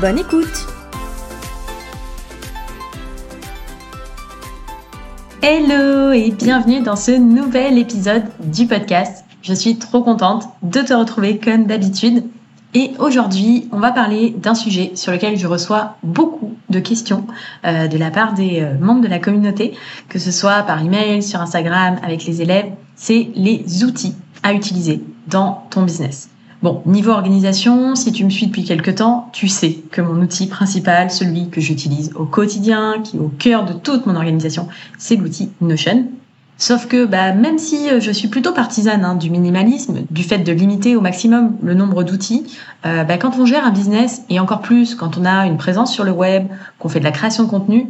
Bonne écoute Hello et bienvenue dans ce nouvel épisode du podcast. Je suis trop contente de te retrouver comme d'habitude. Et aujourd'hui, on va parler d'un sujet sur lequel je reçois beaucoup de questions euh, de la part des euh, membres de la communauté, que ce soit par email, sur Instagram, avec les élèves. C'est les outils à utiliser dans ton business. Bon, niveau organisation, si tu me suis depuis quelques temps, tu sais que mon outil principal, celui que j'utilise au quotidien, qui est au cœur de toute mon organisation, c'est l'outil Notion. Sauf que bah, même si euh, je suis plutôt partisane hein, du minimalisme, du fait de limiter au maximum le nombre d'outils, euh, bah, quand on gère un business, et encore plus quand on a une présence sur le web, qu'on fait de la création de contenu,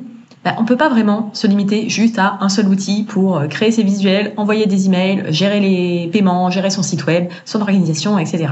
bah, on peut pas vraiment se limiter juste à un seul outil pour euh, créer ses visuels, envoyer des emails, gérer les paiements, gérer son site web, son organisation, etc.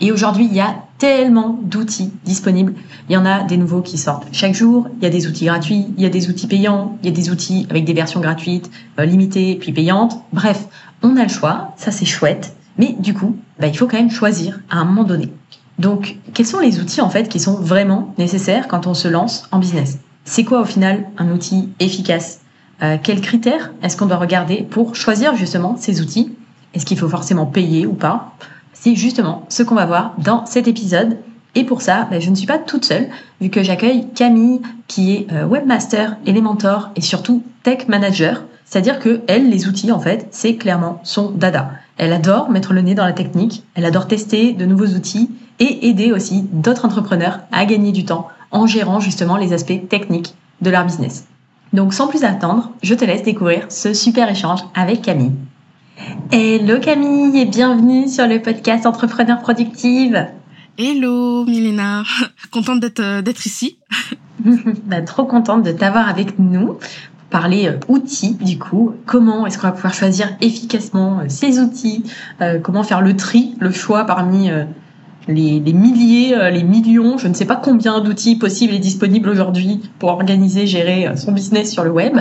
Et aujourd'hui, il y a tellement d'outils disponibles. Il y en a des nouveaux qui sortent chaque jour. Il y a des outils gratuits, il y a des outils payants, il y a des outils avec des versions gratuites, euh, limitées puis payantes. Bref, on a le choix, ça c'est chouette. Mais du coup, bah, il faut quand même choisir à un moment donné. Donc, quels sont les outils en fait qui sont vraiment nécessaires quand on se lance en business? C'est quoi au final un outil efficace euh, Quels critères est-ce qu'on doit regarder pour choisir justement ces outils? Est-ce qu'il faut forcément payer ou pas? C'est justement ce qu'on va voir dans cet épisode. Et pour ça, ben, je ne suis pas toute seule, vu que j'accueille Camille, qui est euh, webmaster, Elementor et surtout tech manager. C'est-à-dire que elle, les outils, en fait, c'est clairement son dada. Elle adore mettre le nez dans la technique, elle adore tester de nouveaux outils et aider aussi d'autres entrepreneurs à gagner du temps en gérant justement les aspects techniques de leur business. Donc sans plus attendre, je te laisse découvrir ce super échange avec Camille. Hello Camille et bienvenue sur le podcast Entrepreneur Productive. Hello Milena, contente d'être euh, d'être ici. bah, trop contente de t'avoir avec nous pour parler euh, outils du coup. Comment est-ce qu'on va pouvoir choisir efficacement euh, ces outils Comment faire le tri, le choix parmi les, les, milliers, les millions, je ne sais pas combien d'outils possibles et disponibles aujourd'hui pour organiser, gérer son business sur le web.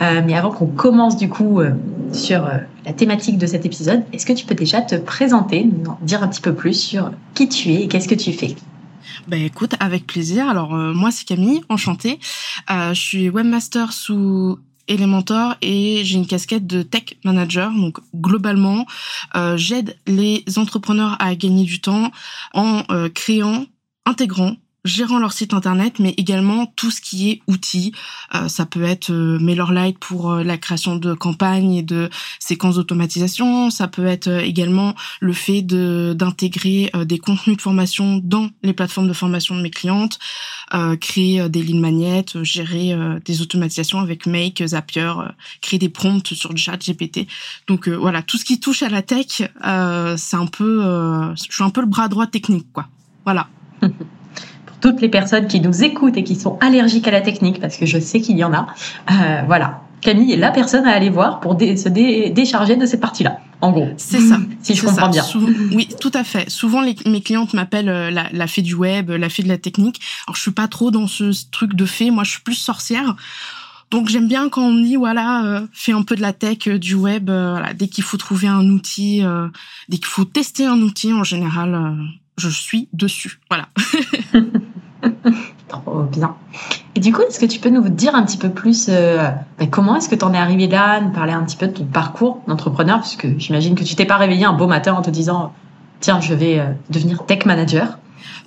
Euh, mais avant qu'on commence du coup euh, sur euh, la thématique de cet épisode, est-ce que tu peux déjà te présenter, dire un petit peu plus sur qui tu es et qu'est-ce que tu fais? Ben écoute, avec plaisir. Alors moi c'est Camille, enchantée. je suis webmaster sous Elementor et j'ai une casquette de tech manager. Donc globalement, j'aide les entrepreneurs à gagner du temps en créant, intégrant gérant leur site internet, mais également tout ce qui est outils. Euh, ça peut être euh, MailerLite pour euh, la création de campagnes et de séquences d'automatisation. Ça peut être euh, également le fait de d'intégrer des contenus de formation dans les plateformes de formation de mes clientes, créer des lignes magnettes, gérer des automatisations avec Make, Zapier, créer des prompts sur chat GPT. Donc voilà, tout ce qui touche à la tech, c'est un peu, je suis un peu le bras droit technique, quoi. Voilà. toutes les personnes qui nous écoutent et qui sont allergiques à la technique, parce que je sais qu'il y en a, euh, voilà. Camille est la personne à aller voir pour se décharger de cette partie-là. En gros. C'est ça. Si je comprends bien. oui, tout à fait. Souvent, les, mes clientes m'appellent euh, la, la fée du web, la fée de la technique. Alors, je suis pas trop dans ce truc de fée. Moi, je suis plus sorcière. Donc j'aime bien quand on me dit voilà euh, fais un peu de la tech, euh, du web. voilà, dès qu'il faut trouver un outil, dès qu'il faut tester un outil en général, je suis dessus. Voilà. Trop bien. Et du coup, est-ce que tu peux nous dire un petit peu plus euh, ben, comment est-ce que tu en es arrivé là, nous parler un petit peu de ton parcours d'entrepreneur, puisque j'imagine que tu t'es pas réveillé un beau matin en te disant tiens, je vais euh, devenir tech manager.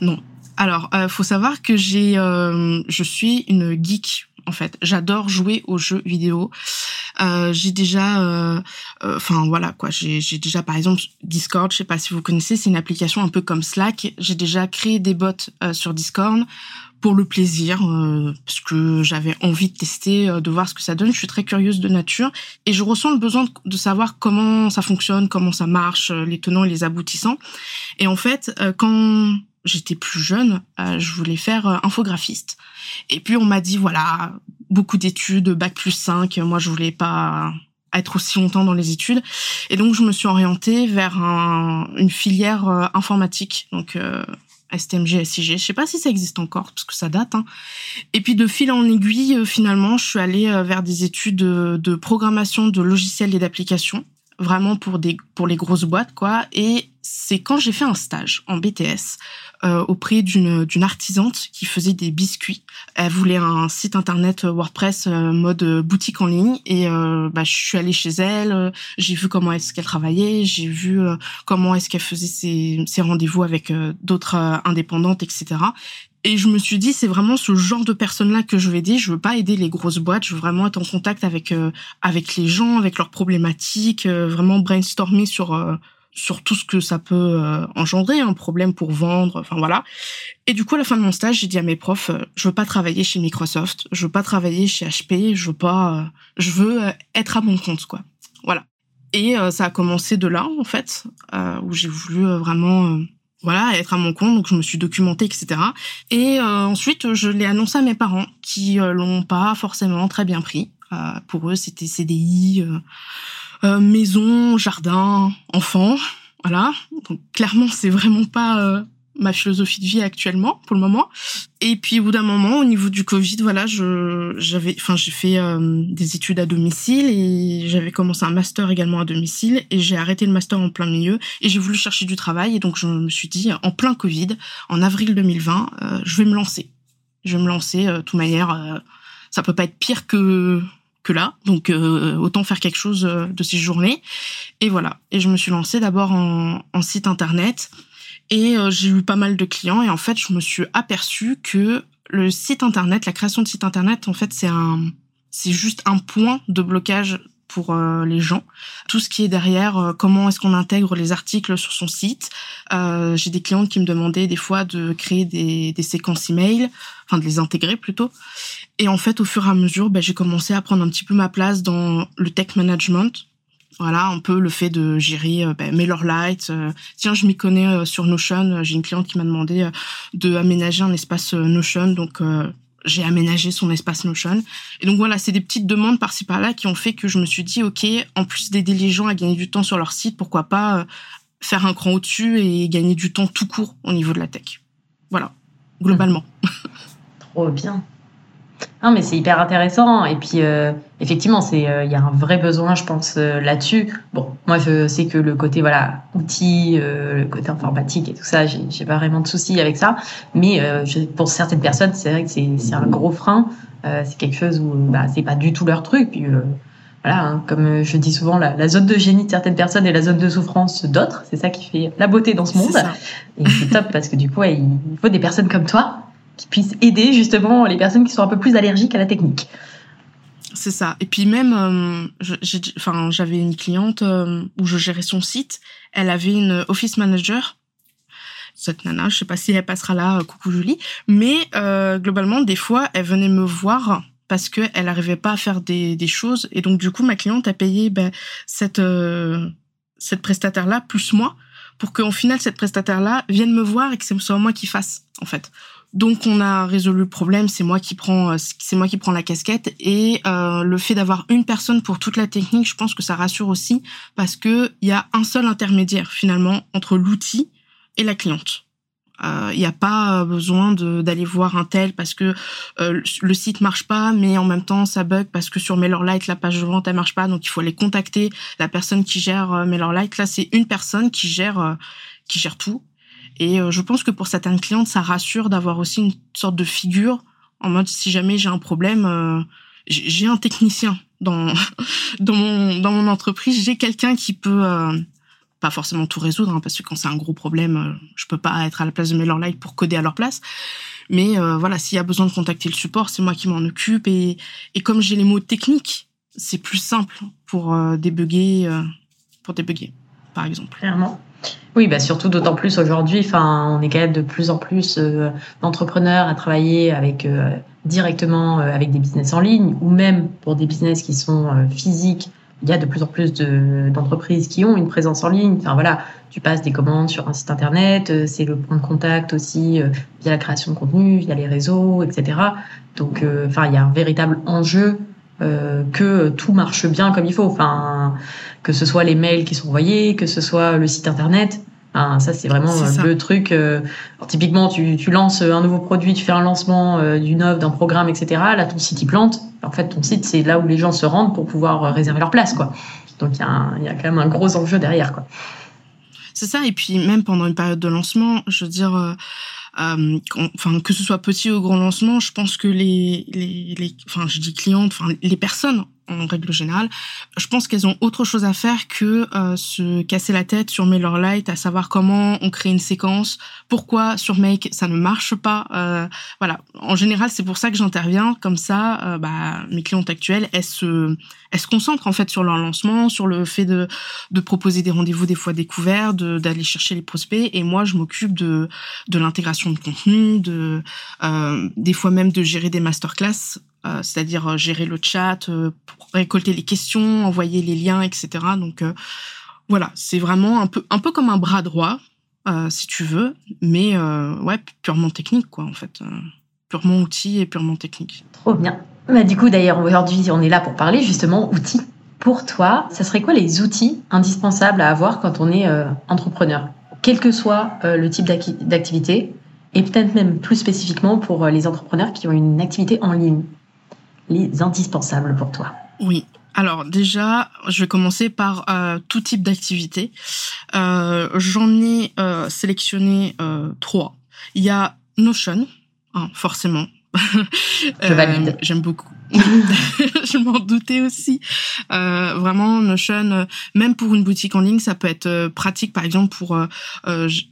Non. Alors, euh, faut savoir que j'ai, euh, je suis une geek en fait. J'adore jouer aux jeux vidéo. Euh, j'ai déjà, euh, euh, enfin voilà quoi, j'ai déjà par exemple Discord. Je sais pas si vous connaissez, c'est une application un peu comme Slack. J'ai déjà créé des bots sur Discord pour le plaisir, parce que j'avais envie de tester, de voir ce que ça donne. Je suis très curieuse de nature et je ressens le besoin de, savoir comment ça fonctionne, comment ça marche, les tenants et les aboutissants. Et en fait, quand j'étais plus jeune, je voulais faire infographiste. Et puis on m'a dit voilà, beaucoup d'études, bac plus 5, moi je voulais pas être aussi longtemps dans les études. Et donc, je me suis orientée vers un, une filière euh, informatique, donc euh, STMG, SIG. Je sais pas si ça existe encore, parce que ça date. Hein. Et puis, de fil en aiguille, euh, finalement, je suis allée vers des études de, de programmation de logiciels et d'applications vraiment pour des pour les grosses boîtes quoi et c'est quand j'ai fait un stage en BTS euh, auprès d'une d'une artisante qui faisait des biscuits. Elle voulait un site internet WordPress euh, mode boutique en ligne et euh, bah, je suis allée chez elle. j'ai vu comment est-ce qu'elle travaillait, j'ai vu comment est-ce qu'elle faisait ses, ses rendez-vous avec d'autres indépendantes, etc. Et je me suis dit, c'est vraiment ce genre de personnes-là que je vais aider. Je veux pas aider les grosses boîtes. Je veux vraiment être en contact avec avec les gens, avec leurs problématiques, vraiment brainstormer sur sur tout ce que ça peut euh, engendrer, un problème pour vendre, enfin voilà. Et du coup, à la fin de mon stage, j'ai dit à mes profs, euh, je veux pas travailler chez Microsoft, je veux pas travailler chez HP, je veux pas, euh, je veux être à mon compte, quoi. Voilà. Et ça a commencé de là, en fait, où j'ai voulu vraiment, voilà, être à mon compte. Donc, je me suis documentée, etc. Et ensuite, je l'ai annoncé à mes parents, qui l'ont pas forcément très bien pris. pour eux, c'était CDI euh, maison, jardin, enfant, voilà. Donc clairement, c'est vraiment pas euh, ma philosophie de vie actuellement pour le moment. Et puis au bout d'un moment, au niveau du Covid, voilà, je j'avais, enfin j'ai fait euh, des études à domicile et j'avais commencé un master également à domicile et j'ai arrêté le master en plein milieu et j'ai voulu chercher du travail et donc je me suis dit en plein Covid, en avril 2020, je vais me lancer. Je vais me lancer. de toute manière, ça peut pas être pire que que là, donc euh, autant faire quelque chose euh, de ces journées. Et voilà. Et je me suis lancée d'abord en, site internet et euh, j'ai eu pas mal de clients et en fait je me suis aperçue que le site internet, la création de site internet, en fait c'est un, c'est juste un point de blocage pour les gens. Tout ce qui est derrière, comment est-ce qu'on intègre les articles sur son site. j'ai des clientes qui me demandaient des fois de créer des, des séquences email, enfin de les intégrer plutôt. Et en fait, au fur et à mesure, ben, j'ai commencé à prendre un petit peu ma place dans le tech management. Voilà, un peu le fait de gérer euh, ben, MailerLite. Euh, tiens, je m'y connais euh, sur Notion. J'ai une cliente qui m'a demandé de aménager un espace Notion, donc j'ai aménagé son espace Notion. Et donc voilà, c'est des petites demandes par-ci par-là qui ont fait que je me suis dit, ok, en plus d'aider les gens à gagner du temps sur leur site, pourquoi pas faire un cran au-dessus et gagner du temps tout court au niveau de la tech. Voilà, globalement. Trop bien. Non, mais c'est hyper intéressant. Et puis, effectivement, c'est euh, il y a un vrai besoin, je pense, euh, là-dessus. Bon, moi, je sais que le côté voilà outils, le côté informatique et tout ça, j'ai pas vraiment de soucis avec ça. Mais je, pour certaines personnes, c'est vrai que c'est un gros frein. c'est quelque chose où bah, c'est pas du tout leur truc. Puis voilà, hein, comme je dis souvent, la, la, zone de génie de certaines personnes et la zone de souffrance d'autres. C'est ça qui fait la beauté dans ce monde. Et c'est top parce que du coup, il faut des personnes comme toi qui puisse aider justement les personnes qui sont un peu plus allergiques à la technique. C'est ça. Et puis même, euh, enfin, j'avais une cliente euh, où je gérais son site. Elle avait une office manager. Cette nana, je sais pas si elle passera là, euh, coucou Julie. Mais globalement, des fois, elle venait me voir parce que elle n'arrivait pas à faire des, des, choses. Et donc du coup, ma cliente a payé ben, cette cette prestataire là plus moi pour qu'au final cette prestataire là vienne me voir et que ce soit moi qui fasse en fait. Donc on a résolu le problème, c'est moi qui prends euh, c'est moi qui prends la casquette et euh, le fait d'avoir une personne pour toute la technique, je pense que ça rassure aussi parce que il y a un seul intermédiaire finalement entre l'outil et la cliente. Il euh, n'y a pas besoin d'aller voir un tel parce que euh, le site marche pas, mais en même temps ça bug parce que sur MailerLite la page de vente elle marche pas, donc il faut aller contacter la personne qui gère euh, MailerLite. Là c'est une personne qui gère qui gère tout et euh, je pense que pour certaines clientes, ça rassure d'avoir aussi une sorte de figure en mode si jamais j'ai un problème, euh, j'ai un technicien dans dans mon entreprise, j'ai quelqu'un qui peut euh, pas forcément tout résoudre hein, parce que quand c'est un gros problème, je peux pas être à la place de MailerLite pour coder à leur place. Mais voilà, s'il y a besoin de contacter le support, c'est moi qui m'en occupe et comme j'ai les mots techniques, c'est plus simple pour débugger pour débugger par exemple. Clairement. Oui, bah surtout d'autant plus aujourd'hui. Enfin, on est quand même de plus en plus euh, d'entrepreneurs à travailler avec euh, directement euh, avec des business en ligne ou même pour des business qui sont physiques il y a de plus en plus d'entreprises qui ont une présence en ligne. Enfin voilà, tu passes des commandes sur un site internet, euh, c'est le point de contact aussi euh, via la création de contenu, via les réseaux, etc. Donc, euh, enfin, il y a un véritable enjeu que tout marche bien comme il faut. Enfin, que ce soit les mails qui sont envoyés, que ce soit le site internet. Ça, c'est vraiment le truc. typiquement, tu, tu, lances un nouveau produit, tu fais un lancement d'une offre, d'un programme, etc. Là, ton site, il plante en fait, ton site, c'est là où les gens se rendent pour pouvoir euh, réserver leur place, quoi. Donc, il y, a quand même un gros enjeu derrière, quoi. C'est ça, et puis même pendant une période de lancement, je veux dire, euh, euh, enfin que ce soit petit ou grand lancement, je pense que les, les, les enfin je dis clientes, enfin les personnes en règle générale, je pense qu'elles ont autre chose à faire que euh, se casser la tête sur MailerLite, à savoir comment on crée une séquence, pourquoi sur Make ça ne marche pas. Euh, voilà, en général c'est pour ça que j'interviens, comme ça, euh, bah, mes clientes actuelles, elles se, elles se concentrent en fait sur leur lancement, sur le fait de, de proposer des rendez-vous des fois découverts, d'aller chercher les prospects, et moi je m'occupe de, de l'intégration de contenu, de, euh, des fois même de gérer des masterclass euh, c'est-à-dire euh, gérer le chat, euh, récolter les questions, envoyer les liens, etc. Donc voilà, c'est vraiment un peu un peu comme un bras droit, si tu veux, mais ouais purement technique quoi en fait, purement outil et purement technique. Trop bien. Bah, du coup d'ailleurs aujourd'hui on est là pour parler justement outils. Pour toi, ça serait quoi les outils indispensables à avoir quand on est entrepreneur, quel que soit le type d'activité, et peut-être même plus spécifiquement pour les entrepreneurs qui ont une activité en ligne les indispensables pour toi Oui. Alors déjà, je vais commencer par euh, tout type d'activité. Euh, j'en ai euh, sélectionné trois. Il y a Notion, hein, forcément. Je valide. J'aime beaucoup. je m'en doutais aussi. vraiment, Notion, même pour une boutique en ligne, ça peut être pratique, par exemple, pour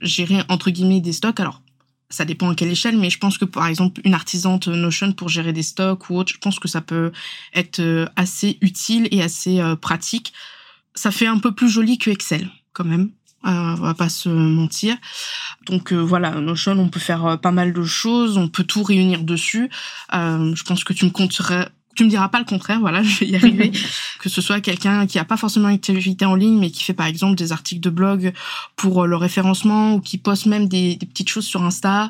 gérer entre guillemets des stocks. Alors, ça dépend à quelle échelle, mais je pense que par exemple une artisante Notion pour gérer des stocks ou autre, je pense que ça peut être euh, assez utile et assez euh, pratique. Ça fait un peu plus joli que Excel quand même. Euh, on va pas se mentir. Donc euh, voilà, Notion, on peut faire pas mal de choses, on peut tout réunir dessus. je pense que tu me compterais tu me diras pas le contraire, voilà, je vais y arriver. que ce soit quelqu'un qui a pas forcément une activité en ligne, mais qui fait par exemple des articles de blog pour euh, le référencement ou qui poste même des, petites choses sur Insta,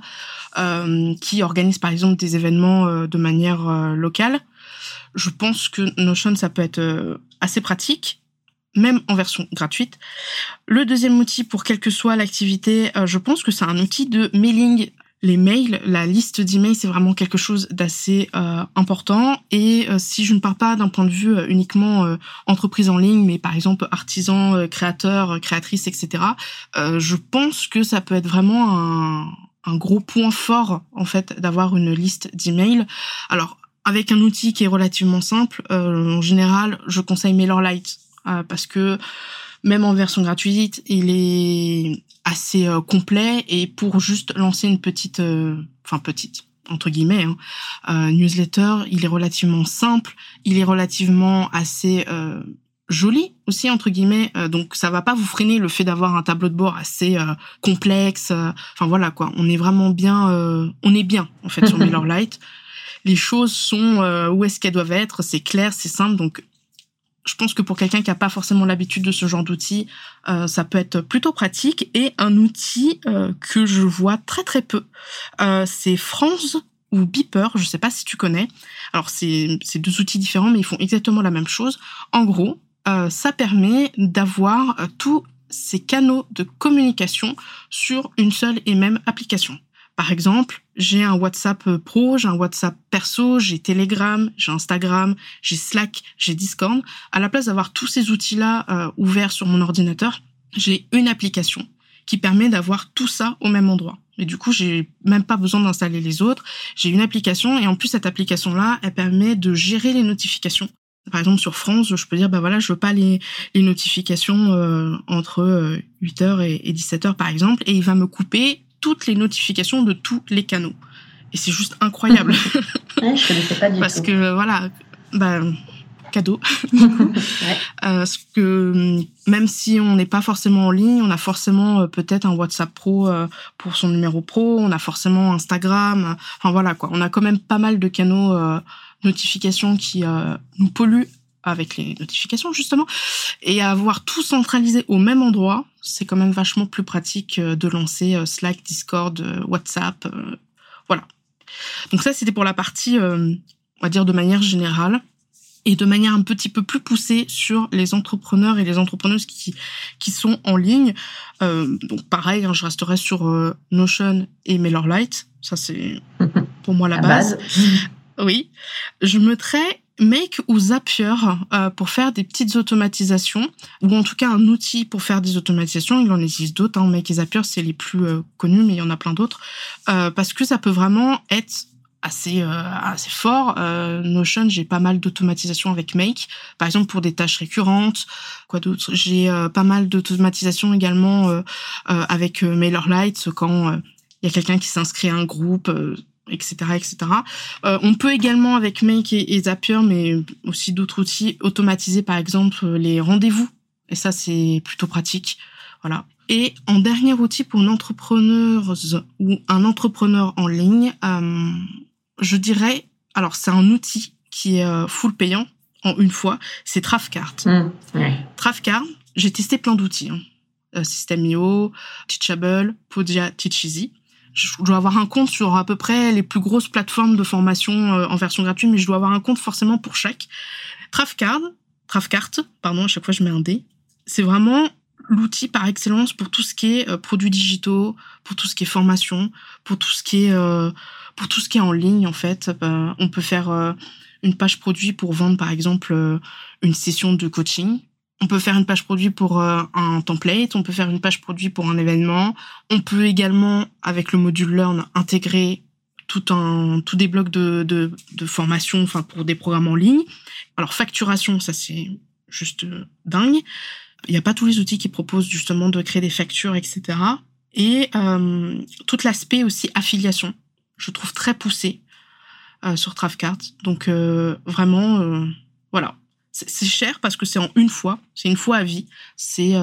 euh, qui organise par exemple des événements euh, de manière locale. Je pense que Notion, ça peut être assez pratique même en version gratuite. Le deuxième outil, pour quelle que soit l'activité, je pense que c'est un outil de mailing les mails, la liste d'emails, c'est vraiment quelque chose d'assez euh, important. Et euh, si je ne pars pas d'un point de vue euh, uniquement entreprise en ligne, mais par exemple artisan, créateur, créatrice, etc., je pense que ça peut être vraiment un, un gros point fort en fait d'avoir une liste d'emails. Alors avec un outil qui est relativement simple, en général, je conseille MailerLite parce que même en version gratuite, il est assez euh, complet. Et pour juste lancer une petite, euh, enfin petite entre guillemets, hein, euh, newsletter, il est relativement simple, il est relativement assez joli aussi entre guillemets. Donc ça va pas vous freiner le fait d'avoir un tableau de bord assez complexe. Enfin voilà quoi. On est vraiment bien on est bien en fait sur MailerLite les choses sont où est-ce qu'elles doivent être c'est clair c'est simple. Donc je pense que pour quelqu'un qui n'a pas forcément l'habitude de ce genre d'outil, euh, ça peut être plutôt pratique. Et un outil euh, que je vois très très peu, euh, c'est France ou Beeper, je ne sais pas si tu connais. Alors c'est deux outils différents, mais ils font exactement la même chose. En gros, ça permet d'avoir tous ces canaux de communication sur une seule et même application. Par exemple, j'ai un WhatsApp euh, pro, j'ai un WhatsApp perso, j'ai Telegram, j'ai Instagram, j'ai Slack, j'ai Discord. À la place d'avoir tous ces outils-là euh, ouverts sur mon ordinateur, j'ai une application qui permet d'avoir tout ça au même endroit. Et du coup, j'ai même pas besoin d'installer les autres. J'ai une application et en plus cette application-là, elle permet de gérer les notifications. Par exemple, sur France, je peux dire, bah voilà, je veux pas les, notifications euh, entre 8h et 17h par exemple, et il va me couper toutes les notifications de tous les canaux. Et c'est juste incroyable. ouais, je connaissais pas du Parce tout. que euh, voilà, bah, cadeau. ouais. euh, parce que même si on n'est pas forcément en ligne, on a forcément euh, peut-être un WhatsApp Pro pour son numéro pro, on a forcément Instagram. Enfin voilà quoi, on a quand même pas mal de canaux notifications qui nous polluent avec les notifications justement, et avoir tout centralisé au même endroit, c'est quand même vachement plus pratique de lancer Slack, Discord, WhatsApp, voilà. Donc ça, c'était pour la partie, on va dire de manière générale et de manière un petit peu plus poussée sur les entrepreneurs et les entrepreneuses qui, qui sont en ligne. Euh, donc pareil, hein, je resterai sur euh, Notion et MailerLite. Ça, c'est pour moi la, base. Oui. Je mettrai Make ou Zapier euh, pour faire des petites automatisations, ou en tout cas un outil pour faire des automatisations. Il en existe d'autres. Hein. Make et Zapier, c'est les plus connus, mais il y en a plein d'autres. parce que ça peut vraiment être assez euh, assez fort. Euh, Notion, j'ai pas mal d'automatisation avec Make, par exemple pour des tâches récurrentes. Quoi d'autre J'ai euh, pas mal d'automatisation également euh, avec MailerLite quand il y a quelqu'un qui s'inscrit à un groupe. Etc etc on peut également avec Make et, Zapier mais aussi d'autres outils automatiser par exemple les rendez-vous et ça c'est plutôt pratique voilà et en dernier outil pour une entrepreneuse ou un entrepreneur en ligne, euh, je dirais, alors c'est un outil qui est euh, full payant en une fois, c'est Trafcart. Mmh, Trafcart, j'ai testé plein d'outils. Hein. Euh, System.io, Teachable, Podia, Teacheasy. Je dois avoir un compte sur à peu près les plus grosses plateformes de formation euh, en version gratuite, mais je dois avoir un compte forcément pour chaque. Trafcard, Trafcart, pardon, à chaque fois je mets un D. C'est vraiment l'outil par excellence pour tout ce qui est produits digitaux, pour tout ce qui est formation, pour tout ce qui est pour tout ce qui est en ligne, en fait, on peut faire euh, une page produit pour vendre, par exemple, euh, une session de coaching. On peut faire une page produit pour euh, un template. On peut faire une page produit pour un événement. On peut également, avec le module Learn, intégrer tout un, tout des blocs de, de, formation, enfin, pour des programmes en ligne. Alors, facturation, ça, c'est juste dingue. Il n'y a pas tous les outils qui proposent justement de créer des factures, etc. Et euh, tout l'aspect aussi affiliation je trouve très poussé euh, sur Travcart. Donc euh, vraiment, euh, voilà. C'est cher parce que c'est en une fois, c'est une fois à vie. C'est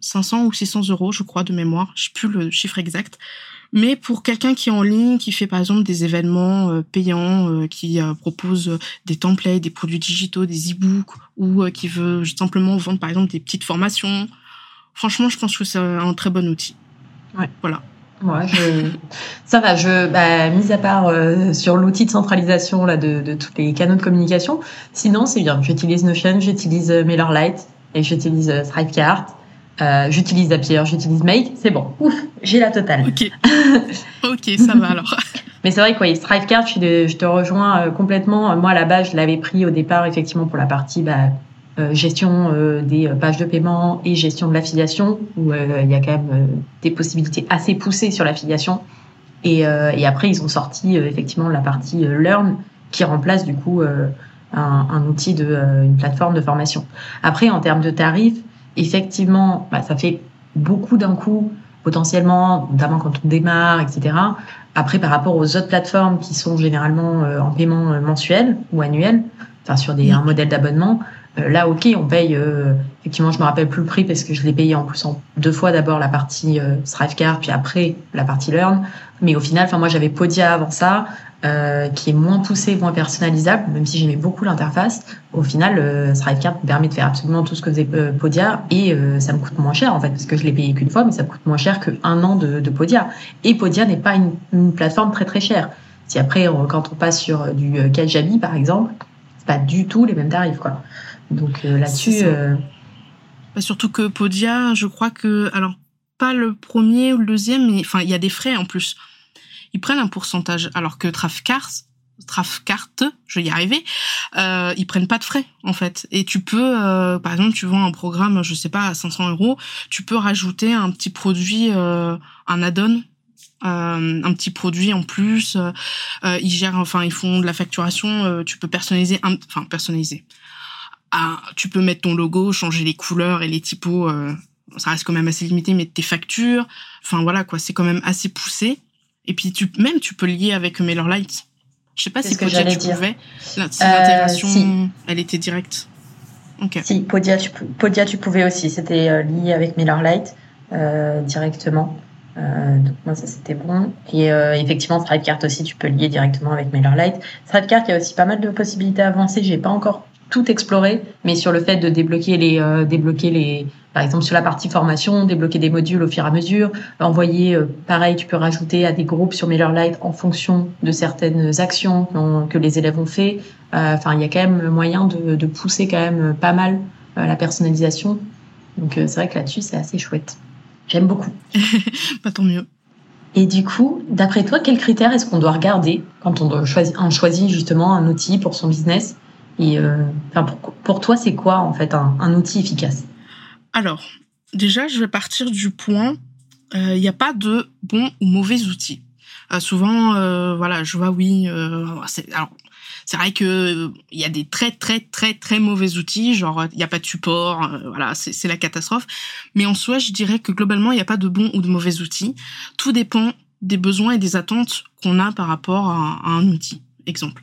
500 ou 600 euros, je crois, de mémoire. Je sais plus le chiffre exact. Mais pour quelqu'un qui est en ligne, qui fait par exemple des événements payants, qui propose des templates, des produits digitaux, des e-books, ou qui veut simplement vendre par exemple des petites formations, franchement, je pense que c'est un très bon outil. Ouais. Voilà. Ouais, ça va. Je, bah, mis à part euh, sur l'outil de centralisation là de, de tous les canaux de communication, sinon c'est bien. J'utilise Notion, j'utilise euh, MailerLite et j'utilise euh, Thrivecart. Euh, j'utilise Zapier, j'utilise Make, c'est bon. Ouf, j'ai la totale. Ok. ok, ça va alors. Mais c'est vrai que oui, Thrivecart, je, je te rejoins complètement. Moi, à la base, je l'avais pris au départ effectivement pour la partie bah, euh, gestion euh, des euh, pages de paiement et gestion de l'affiliation, où il y a quand même des possibilités assez poussées sur l'affiliation. Et, et, après, ils ont sorti effectivement la partie Learn, qui remplace du coup un, un, outil de une plateforme de formation. Après, en termes de tarifs, effectivement, bah, ça fait beaucoup d'un coup potentiellement, notamment quand on démarre, etc. Après, par rapport aux autres plateformes qui sont généralement en paiement mensuel ou annuel, enfin sur des, un modèle d'abonnement, euh, là, ok, on paye. Euh, effectivement, je me rappelle plus le prix parce que je l'ai payé en plus en deux fois. D'abord la partie euh, Thrivecart, puis après la partie Learn. Mais au final, enfin moi j'avais Podia avant ça, euh, qui est moins poussé, moins personnalisable, même si j'aimais beaucoup l'interface. Au final, euh, Thrivecart me permet de faire absolument tout ce que faisait euh, Podia et ça me coûte moins cher en fait parce que je l'ai payé qu'une fois, mais ça me coûte moins cher qu'un an de, de, Podia. Et Podia n'est pas une, une, plateforme très très chère. Si après, quand on passe sur du Kajabi par exemple, c'est pas du tout les mêmes tarifs quoi. Donc euh, là-dessus. Euh, bah, surtout que Podia, je crois que. Alors, pas le premier ou le deuxième, mais enfin, il y a des frais en plus. Ils prennent un pourcentage, alors que Trafcart, Trafcart, je vais y arriver, euh, ils prennent pas de frais en fait. Et tu peux, euh, par exemple, tu vends un programme, je sais pas, à 500 euros, tu peux rajouter un petit produit, un add-on, un petit produit en plus. ils gèrent, enfin, ils font de la facturation. tu peux personnaliser, enfin personnaliser tu peux mettre ton logo, changer les couleurs et les typos. Euh, ça reste quand même assez limité, mais tes factures. Enfin voilà quoi, c'est quand même assez poussé. Et puis tu même tu peux lier avec MailerLite. Je sais pas si Podia tu pouvais. Euh, l'intégration, elle était directe. Si Podia tu, Podia tu pouvais aussi. C'était euh, lié avec MailerLite directement. donc moi ça c'était bon. Et effectivement Thrivecart aussi tu peux lier directement avec MailerLite. Thrivecart il y a aussi pas mal de possibilités avancées. J'ai pas encore tout explorer, mais sur le fait de débloquer les, euh, débloquer les, par exemple sur la partie formation, débloquer des modules au fur et à mesure, envoyer, euh, pareil, tu peux rajouter à des groupes sur MailerLite en fonction de certaines actions que les élèves ont fait. Euh, enfin, il y a quand même moyen de, de pousser quand même pas mal la personnalisation. Donc c'est vrai que là-dessus c'est assez chouette. J'aime beaucoup. pas tant mieux. Et du coup, d'après toi, quels critères est-ce qu'on doit regarder quand on, doit choisir, on choisit justement un outil pour son business et euh, pour, toi, c'est quoi en fait un, outil efficace? Alors, déjà, je vais partir du point, il euh, n'y a pas de bon ou mauvais outils. Euh, souvent, voilà, je vois oui. alors, c'est vrai que il y a des très très très très mauvais outils, genre il n'y a pas de support, voilà, c'est, la catastrophe. Mais en soi, je dirais que globalement, il n'y a pas de bon ou de mauvais outils. Tout dépend des besoins et des attentes qu'on a par rapport à, à un outil. Exemple,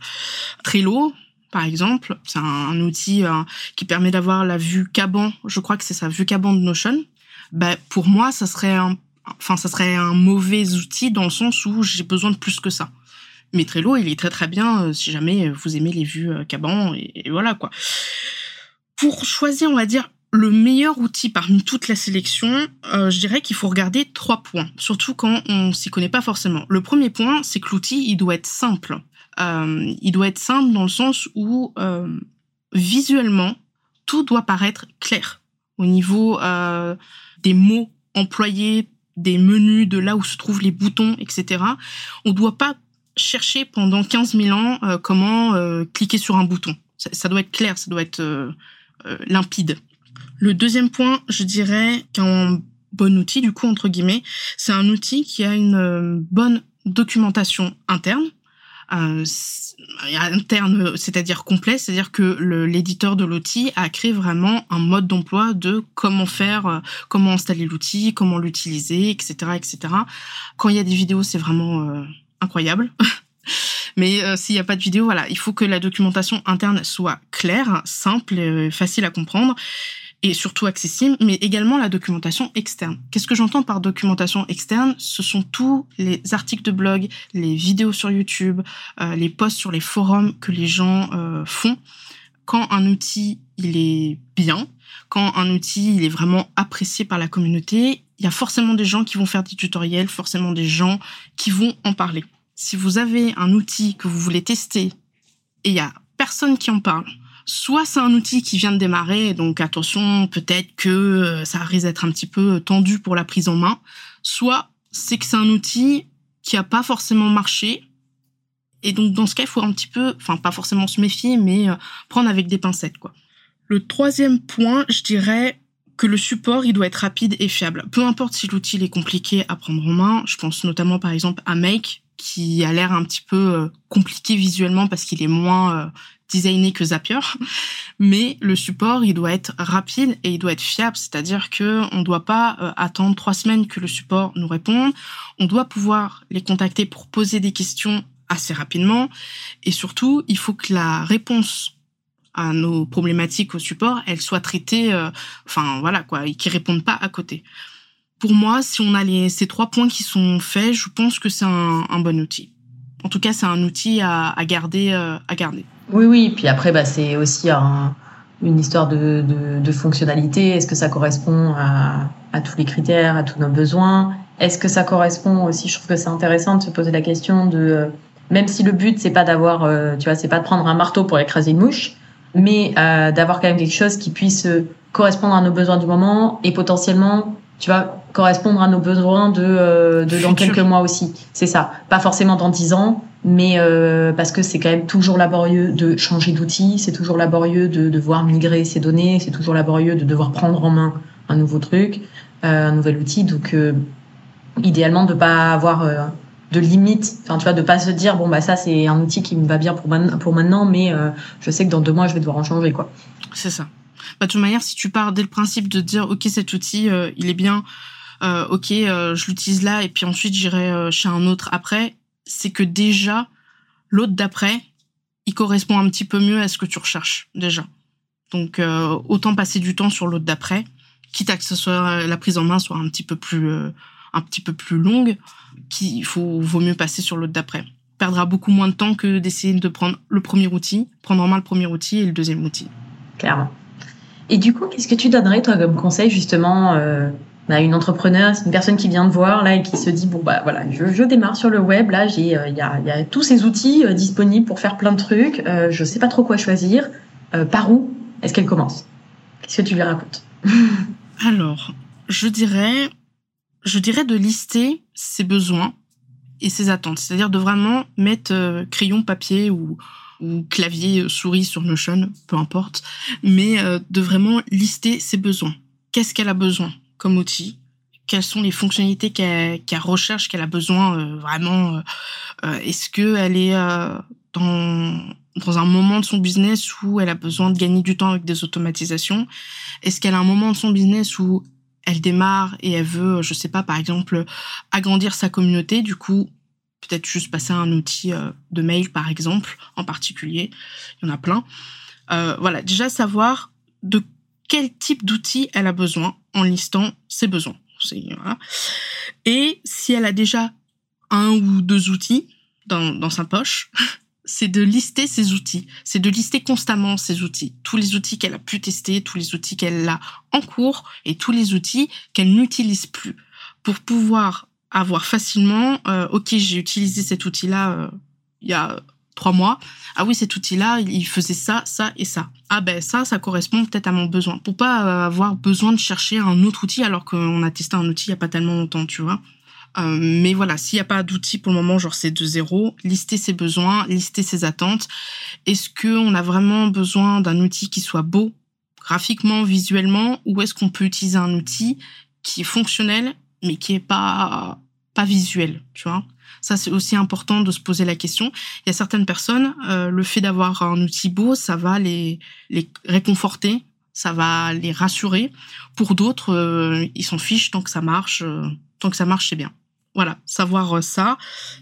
Trello, par exemple. C'est un, outil euh, qui permet d'avoir la vue Caban. Je crois que c'est sa vue Caban de Notion. Ben, pour moi, ça serait un, enfin, ça serait un mauvais outil dans le sens où j'ai besoin de plus que ça. Mais Trello, il est très très bien euh, si jamais vous aimez les vues Caban euh, et, voilà quoi. Pour choisir, on va dire, le meilleur outil parmi toute la sélection, je dirais qu'il faut regarder trois points, surtout quand on s'y connaît pas forcément. Le premier point, c'est que l'outil, il doit être simple. Euh, il doit être simple dans le sens où euh, visuellement, tout doit paraître clair au niveau euh, des mots employés, des menus, de là où se trouvent les boutons, etc. On ne doit pas chercher pendant 15 000 ans comment cliquer sur un bouton. Ça, doit être clair, ça doit être limpide. Le deuxième point, je dirais qu'un bon outil, du coup, entre guillemets, c'est un outil qui a une bonne documentation interne, euh, interne, c'est-à-dire complet, c'est-à-dire que l'éditeur de l'outil a créé vraiment un mode d'emploi de comment faire, euh, comment installer l'outil, comment l'utiliser, etc., etc. Quand il y a des vidéos, c'est vraiment euh, incroyable. Mais euh, s'il n'y a pas de vidéo, voilà, il faut que la documentation interne soit claire, simple, facile à comprendre et surtout accessible, mais également la documentation externe. Qu'est-ce que j'entends par documentation externe? Ce sont tous les articles de blog, les vidéos sur YouTube, euh, les posts sur les forums que les gens euh, font. Quand un outil il est bien, quand un outil il est vraiment apprécié par la communauté, il y a forcément des gens qui vont faire des tutoriels, forcément des gens qui vont en parler. Si vous avez un outil que vous voulez tester et il y a personne qui en parle, soit c'est un outil qui vient de démarrer, donc attention, peut-être que euh, ça risque d'être un petit peu tendu pour la prise en main, soit c'est que c'est un outil qui a pas forcément marché, et donc dans ce cas, il faut un petit peu, enfin pas forcément se méfier, mais euh, prendre avec des pincettes, quoi. Le troisième point, je dirais que le support, il doit être rapide et fiable. Peu importe si l'outil est compliqué à prendre en main, je pense notamment par exemple à Make, qui a l'air un petit peu euh, compliqué visuellement parce qu'il est moins designé que Zapier, mais le support il doit être rapide et il doit être fiable, c'est-à-dire que on doit pas euh, attendre trois semaines que le support nous réponde, on doit pouvoir les contacter pour poser des questions assez rapidement et surtout il faut que la réponse à nos problématiques au support, elle soit traitée, euh, enfin voilà quoi, et qu'ils répondent pas à côté. Pour moi, si on a les, ces trois points qui sont faits, je pense que c'est un, bon outil. En tout cas, c'est un outil à, garder, euh, à garder. Oui, oui. Puis après, bah, c'est aussi un, une histoire de, de, de fonctionnalité. Est-ce que ça correspond à, à, tous les critères, à tous nos besoins? Est-ce que ça correspond aussi? Je trouve que c'est intéressant de se poser la question de, euh, même si le but c'est pas d'avoir, euh, tu vois, c'est pas de prendre un marteau pour écraser une mouche, mais euh, d'avoir quand même quelque chose qui puisse correspondre à nos besoins du moment et potentiellement, tu vois, correspondre à nos besoins de, euh, de dans quelques mois aussi. C'est ça. Pas forcément dans dix ans, mais euh, parce que c'est quand même toujours laborieux de changer d'outil, c'est toujours laborieux de devoir migrer ses données, c'est toujours laborieux de devoir prendre en main un nouveau truc, euh, un nouvel outil. Donc, euh, idéalement, de pas avoir euh, de limite. Enfin, tu vois, de pas se dire bon bah ça c'est un outil qui me va bien pour, pour maintenant, mais je sais que dans deux mois je vais devoir en changer quoi. C'est ça. Bah, de toute manière, si tu pars dès le principe de dire ok cet outil il est bien, euh, ok, euh, je l'utilise là et puis ensuite j'irai euh, chez un autre après, c'est que déjà l'autre d'après, il correspond un petit peu mieux à ce que tu recherches déjà. Donc autant passer du temps sur l'autre d'après, quitte à que ce soit la prise en main soit un petit peu plus un petit peu plus longue, qu'il faut vaut mieux passer sur l'autre d'après perdra beaucoup moins de temps que d'essayer de prendre le premier outil, prendre en main le premier outil et le deuxième outil. Clairement. Et du coup, qu'est-ce que tu donnerais, toi, comme conseil, justement, euh, à une entrepreneur, une personne qui vient de voir, là, et qui se dit, bon, bah, voilà, je, démarre sur le web, là, euh, il y, a, y, a, tous ces outils euh, disponibles pour faire plein de trucs, euh, je sais pas trop quoi choisir, par où est-ce qu'elle commence? Qu'est-ce que tu lui racontes? Alors, je dirais, je dirais de lister ses besoins et ses attentes, c'est-à-dire de vraiment mettre crayon, papier ou ou clavier euh, souris sur Notion, peu importe, mais euh, de vraiment lister ses besoins. Qu'est-ce qu'elle a besoin comme outil? Quelles sont les fonctionnalités qu'elle recherche, qu'elle a besoin euh, vraiment Est-ce qu'elle est, dans, dans un moment de son business où elle a besoin de gagner du temps avec des automatisations? Est-ce qu'elle a un moment de son business où elle démarre et elle veut, je sais pas, par exemple, agrandir sa communauté, du coup, peut-être juste passer à un outil euh, de mail, par exemple, en particulier. Il y en a plein. Euh, voilà, déjà savoir de quel type d'outil elle a besoin en listant ses besoins. Et si elle a déjà un ou deux outils dans, dans sa poche, c'est de lister ses outils. C'est de lister constamment ses outils. Tous les outils qu'elle a pu tester, tous les outils qu'elle a en cours et tous les outils qu'elle n'utilise plus pour pouvoir avoir facilement, euh, ok, j'ai utilisé cet outil-là euh, il y a trois mois. Ah oui, cet outil-là, il faisait ça, ça et ça. Ah ben ça, ça correspond peut-être à mon besoin. Pour pas euh, avoir besoin de chercher un autre outil alors qu'on a testé un outil il y a pas tellement longtemps, tu vois. Mais voilà, s'il n'y a pas d'outil pour le moment, genre c'est de zéro, lister ses besoins, lister ses attentes. Est-ce qu'on a vraiment besoin d'un outil qui soit beau, graphiquement, visuellement, ou est-ce qu'on peut utiliser un outil qui est fonctionnel mais qui est pas pas visuel, tu vois. Ça, c'est aussi important de se poser la question. Il y a certaines personnes, euh, le fait d'avoir un outil beau, ça va les, les réconforter, ça va les rassurer. Pour d'autres, euh, ils s'en fichent tant que ça marche, euh, tant que ça marche, c'est bien. Voilà, savoir ça.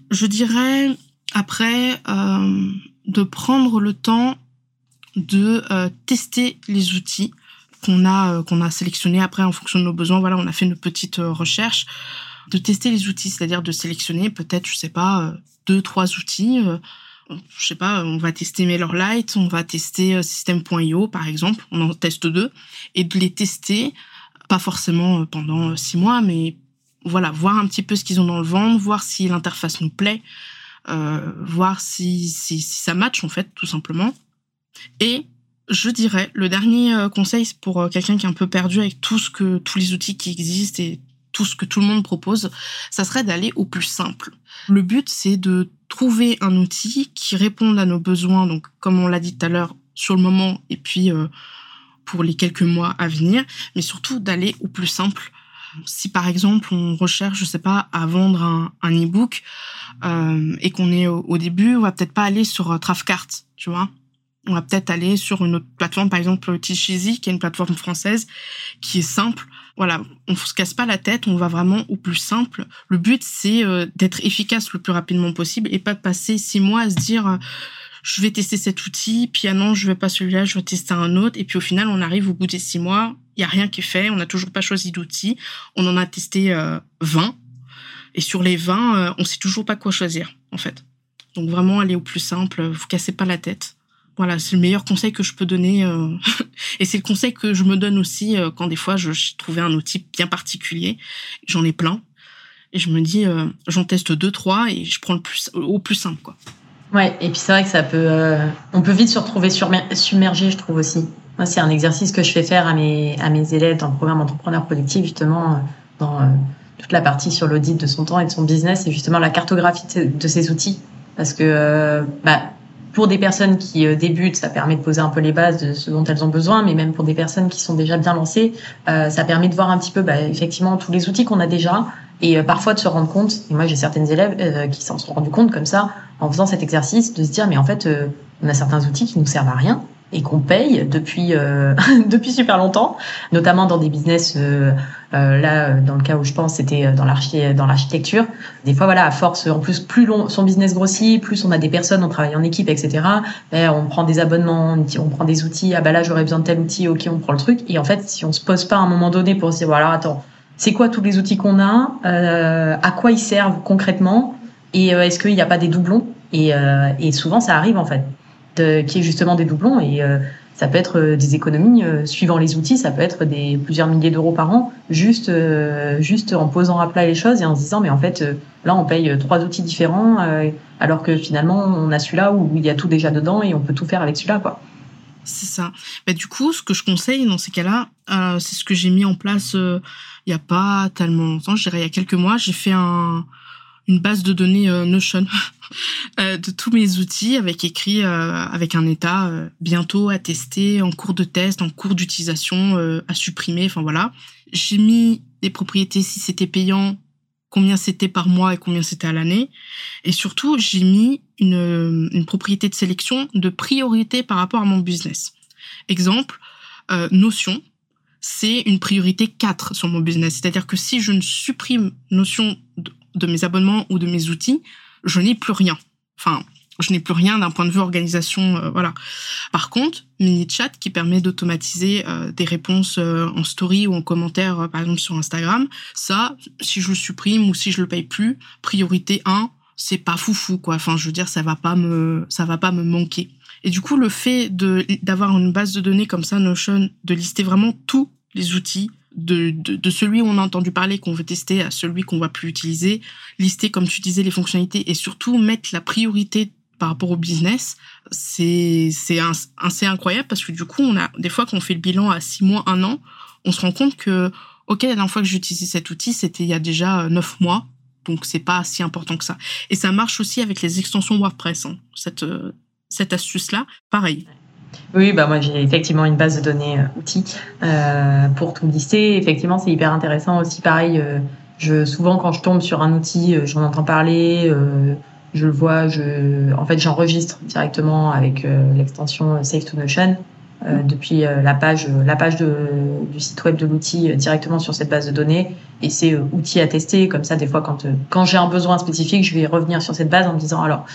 Je dirais après de prendre le temps de tester les outils qu'on a qu'on a sélectionnés après en fonction de nos besoins. Voilà, on a fait une petite recherche de tester les outils, c'est-à-dire de sélectionner peut-être, je sais pas, euh, deux, trois outils. Euh, je sais pas, on va tester MailerLite, on va tester euh, System.io par exemple, on en teste deux, et de les tester, pas forcément pendant six mois, mais voilà, voir un petit peu ce qu'ils ont dans le ventre, voir si l'interface nous plaît, euh, voir si, si, si, ça match en fait, tout simplement. Et je dirais, le dernier conseil pour quelqu'un qui est un peu perdu avec tout ce que tous les outils qui existent et tout ce que tout le monde propose, ça serait d'aller au plus simple. Le but, c'est de trouver un outil qui réponde à nos besoins, donc comme on l'a dit tout à l'heure, sur le moment et puis euh, pour les quelques mois à venir, mais surtout d'aller au plus simple. Si par exemple on recherche, je sais pas, à vendre un, un e-book euh, et qu'on est au, début, on va peut-être pas aller sur euh, tu vois. On va peut-être aller sur une autre plateforme, par exemple Tichizi, qui est une plateforme française qui est simple, voilà, on se casse pas la tête, on va vraiment au plus simple. Le but, c'est euh, d'être efficace le plus rapidement possible et pas de passer six mois à se dire euh, je vais tester cet outil, puis ah non, je vais pas celui-là, je vais tester un autre, et puis au final, on arrive au bout des six mois, il y a rien qui est fait, on n'a toujours pas choisi d'outil, on en a testé euh, 20, et sur les 20, euh, on sait toujours pas quoi choisir, en fait. Donc vraiment, aller au plus simple, vous cassez pas la tête. Voilà, c'est le meilleur conseil que je peux donner. Euh, et c'est le conseil que je me donne aussi euh, quand des fois je, trouvais un outil bien particulier. J'en ai plein. Et je me dis, euh, j'en teste deux, trois et je prends le plus, au plus simple. Quoi. Ouais, et puis c'est vrai que ça peut. on peut vite se retrouver submergé, je trouve aussi. Moi, c'est un exercice que je fais faire à mes, à mes élèves dans le programme Entrepreneur Productif, justement, dans toute la partie sur l'audit de son temps et de son business, et justement la cartographie de, ces outils. Parce que, bah, pour des personnes qui euh, débutent, ça permet de poser un peu les bases de ce dont elles ont besoin, mais même pour des personnes qui sont déjà bien lancées, euh, ça permet de voir un petit peu bah, effectivement tous les outils qu'on a déjà et euh, parfois de se rendre compte. Et moi, j'ai certaines élèves qui s'en sont rendus compte comme ça en faisant cet exercice, de se dire mais en fait, on a certains outils qui nous servent à rien et qu'on paye depuis euh, depuis super longtemps, notamment dans des business. Euh, euh, là, dans le cas où je pense, c'était dans l'archi dans l'architecture. Des fois, voilà, à force, en plus, plus long, son business grossit, plus on a des personnes, on travaille en équipe, etc. Ben, on prend des abonnements, on prend des outils. Ah bah là, j'aurais besoin de tel outil. Ok, on prend le truc. Et en fait, si on se pose pas à un moment donné pour se dire, voilà, attends, c'est quoi tous les outils qu'on a, à quoi ils servent concrètement, et est-ce qu'il n'y a pas des doublons? Et, et souvent, ça arrive en fait, qui est justement des doublons. Et ça peut être euh, des économies euh, suivant les outils, ça peut être des plusieurs milliers d'euros par an, juste euh, juste en posant à plat les choses et en se disant mais en fait là on paye trois outils différents alors que finalement on a celui-là où il y a tout déjà dedans et on peut tout faire avec celui-là quoi. C'est ça. Bah, du coup, ce que je conseille dans ces cas-là, c'est ce que j'ai mis en place il y a pas tellement longtemps, je dirais il y a quelques mois. J'ai fait un, une base de données Notion Euh, de tous mes outils avec écrit euh, avec un état euh, bientôt à tester, en cours de test, en cours d'utilisation, à supprimer. Enfin voilà. J'ai mis des propriétés si c'était payant, combien c'était par mois et combien c'était à l'année. Et surtout, j'ai mis une, une propriété de sélection de priorité par rapport à mon business. Exemple, Notion, c'est une priorité 4 sur mon business. C'est-à-dire que si je ne supprime Notion de mes abonnements ou de mes outils, je n'ai plus rien. Enfin, je n'ai plus rien d'un point de vue organisation, euh, voilà. Par contre, MiniChat qui permet d'automatiser euh, des réponses euh, en story ou en commentaire, par exemple sur Instagram, ça, si je le supprime ou si je le paye plus, priorité 1, c'est pas foufou quoi. Enfin, je veux dire, ça va pas me, ça va pas me manquer. Et du coup, le fait d'avoir une base de données comme ça, Notion, de lister vraiment tous les outils, de, de, celui où on a entendu parler qu'on veut tester à celui qu'on va plus utiliser, lister comme tu disais les fonctionnalités et surtout mettre la priorité par rapport au business, c'est assez incroyable parce que du coup on a des fois qu'on fait le bilan à six mois, un an, on se rend compte que ok la dernière fois que j'ai utilisé cet outil c'était il y a déjà neuf mois, donc c'est pas si important que ça. Et ça marche aussi avec les extensions WordPress, hein, cette cette astuce là, pareil. Oui, bah moi j'ai effectivement une base de données euh, outils euh, pour tout lister. Effectivement, c'est hyper intéressant aussi. Pareil, euh, je souvent quand je tombe sur un outil, euh, j'en entends parler, euh, je le vois, je, en fait, j'enregistre directement avec l'extension Save to Notion depuis la page, la page de, du site web de l'outil directement sur cette base de données. Et c'est outil à tester. Comme ça, des fois, quand quand j'ai un besoin spécifique, je vais revenir sur cette base en me disant alors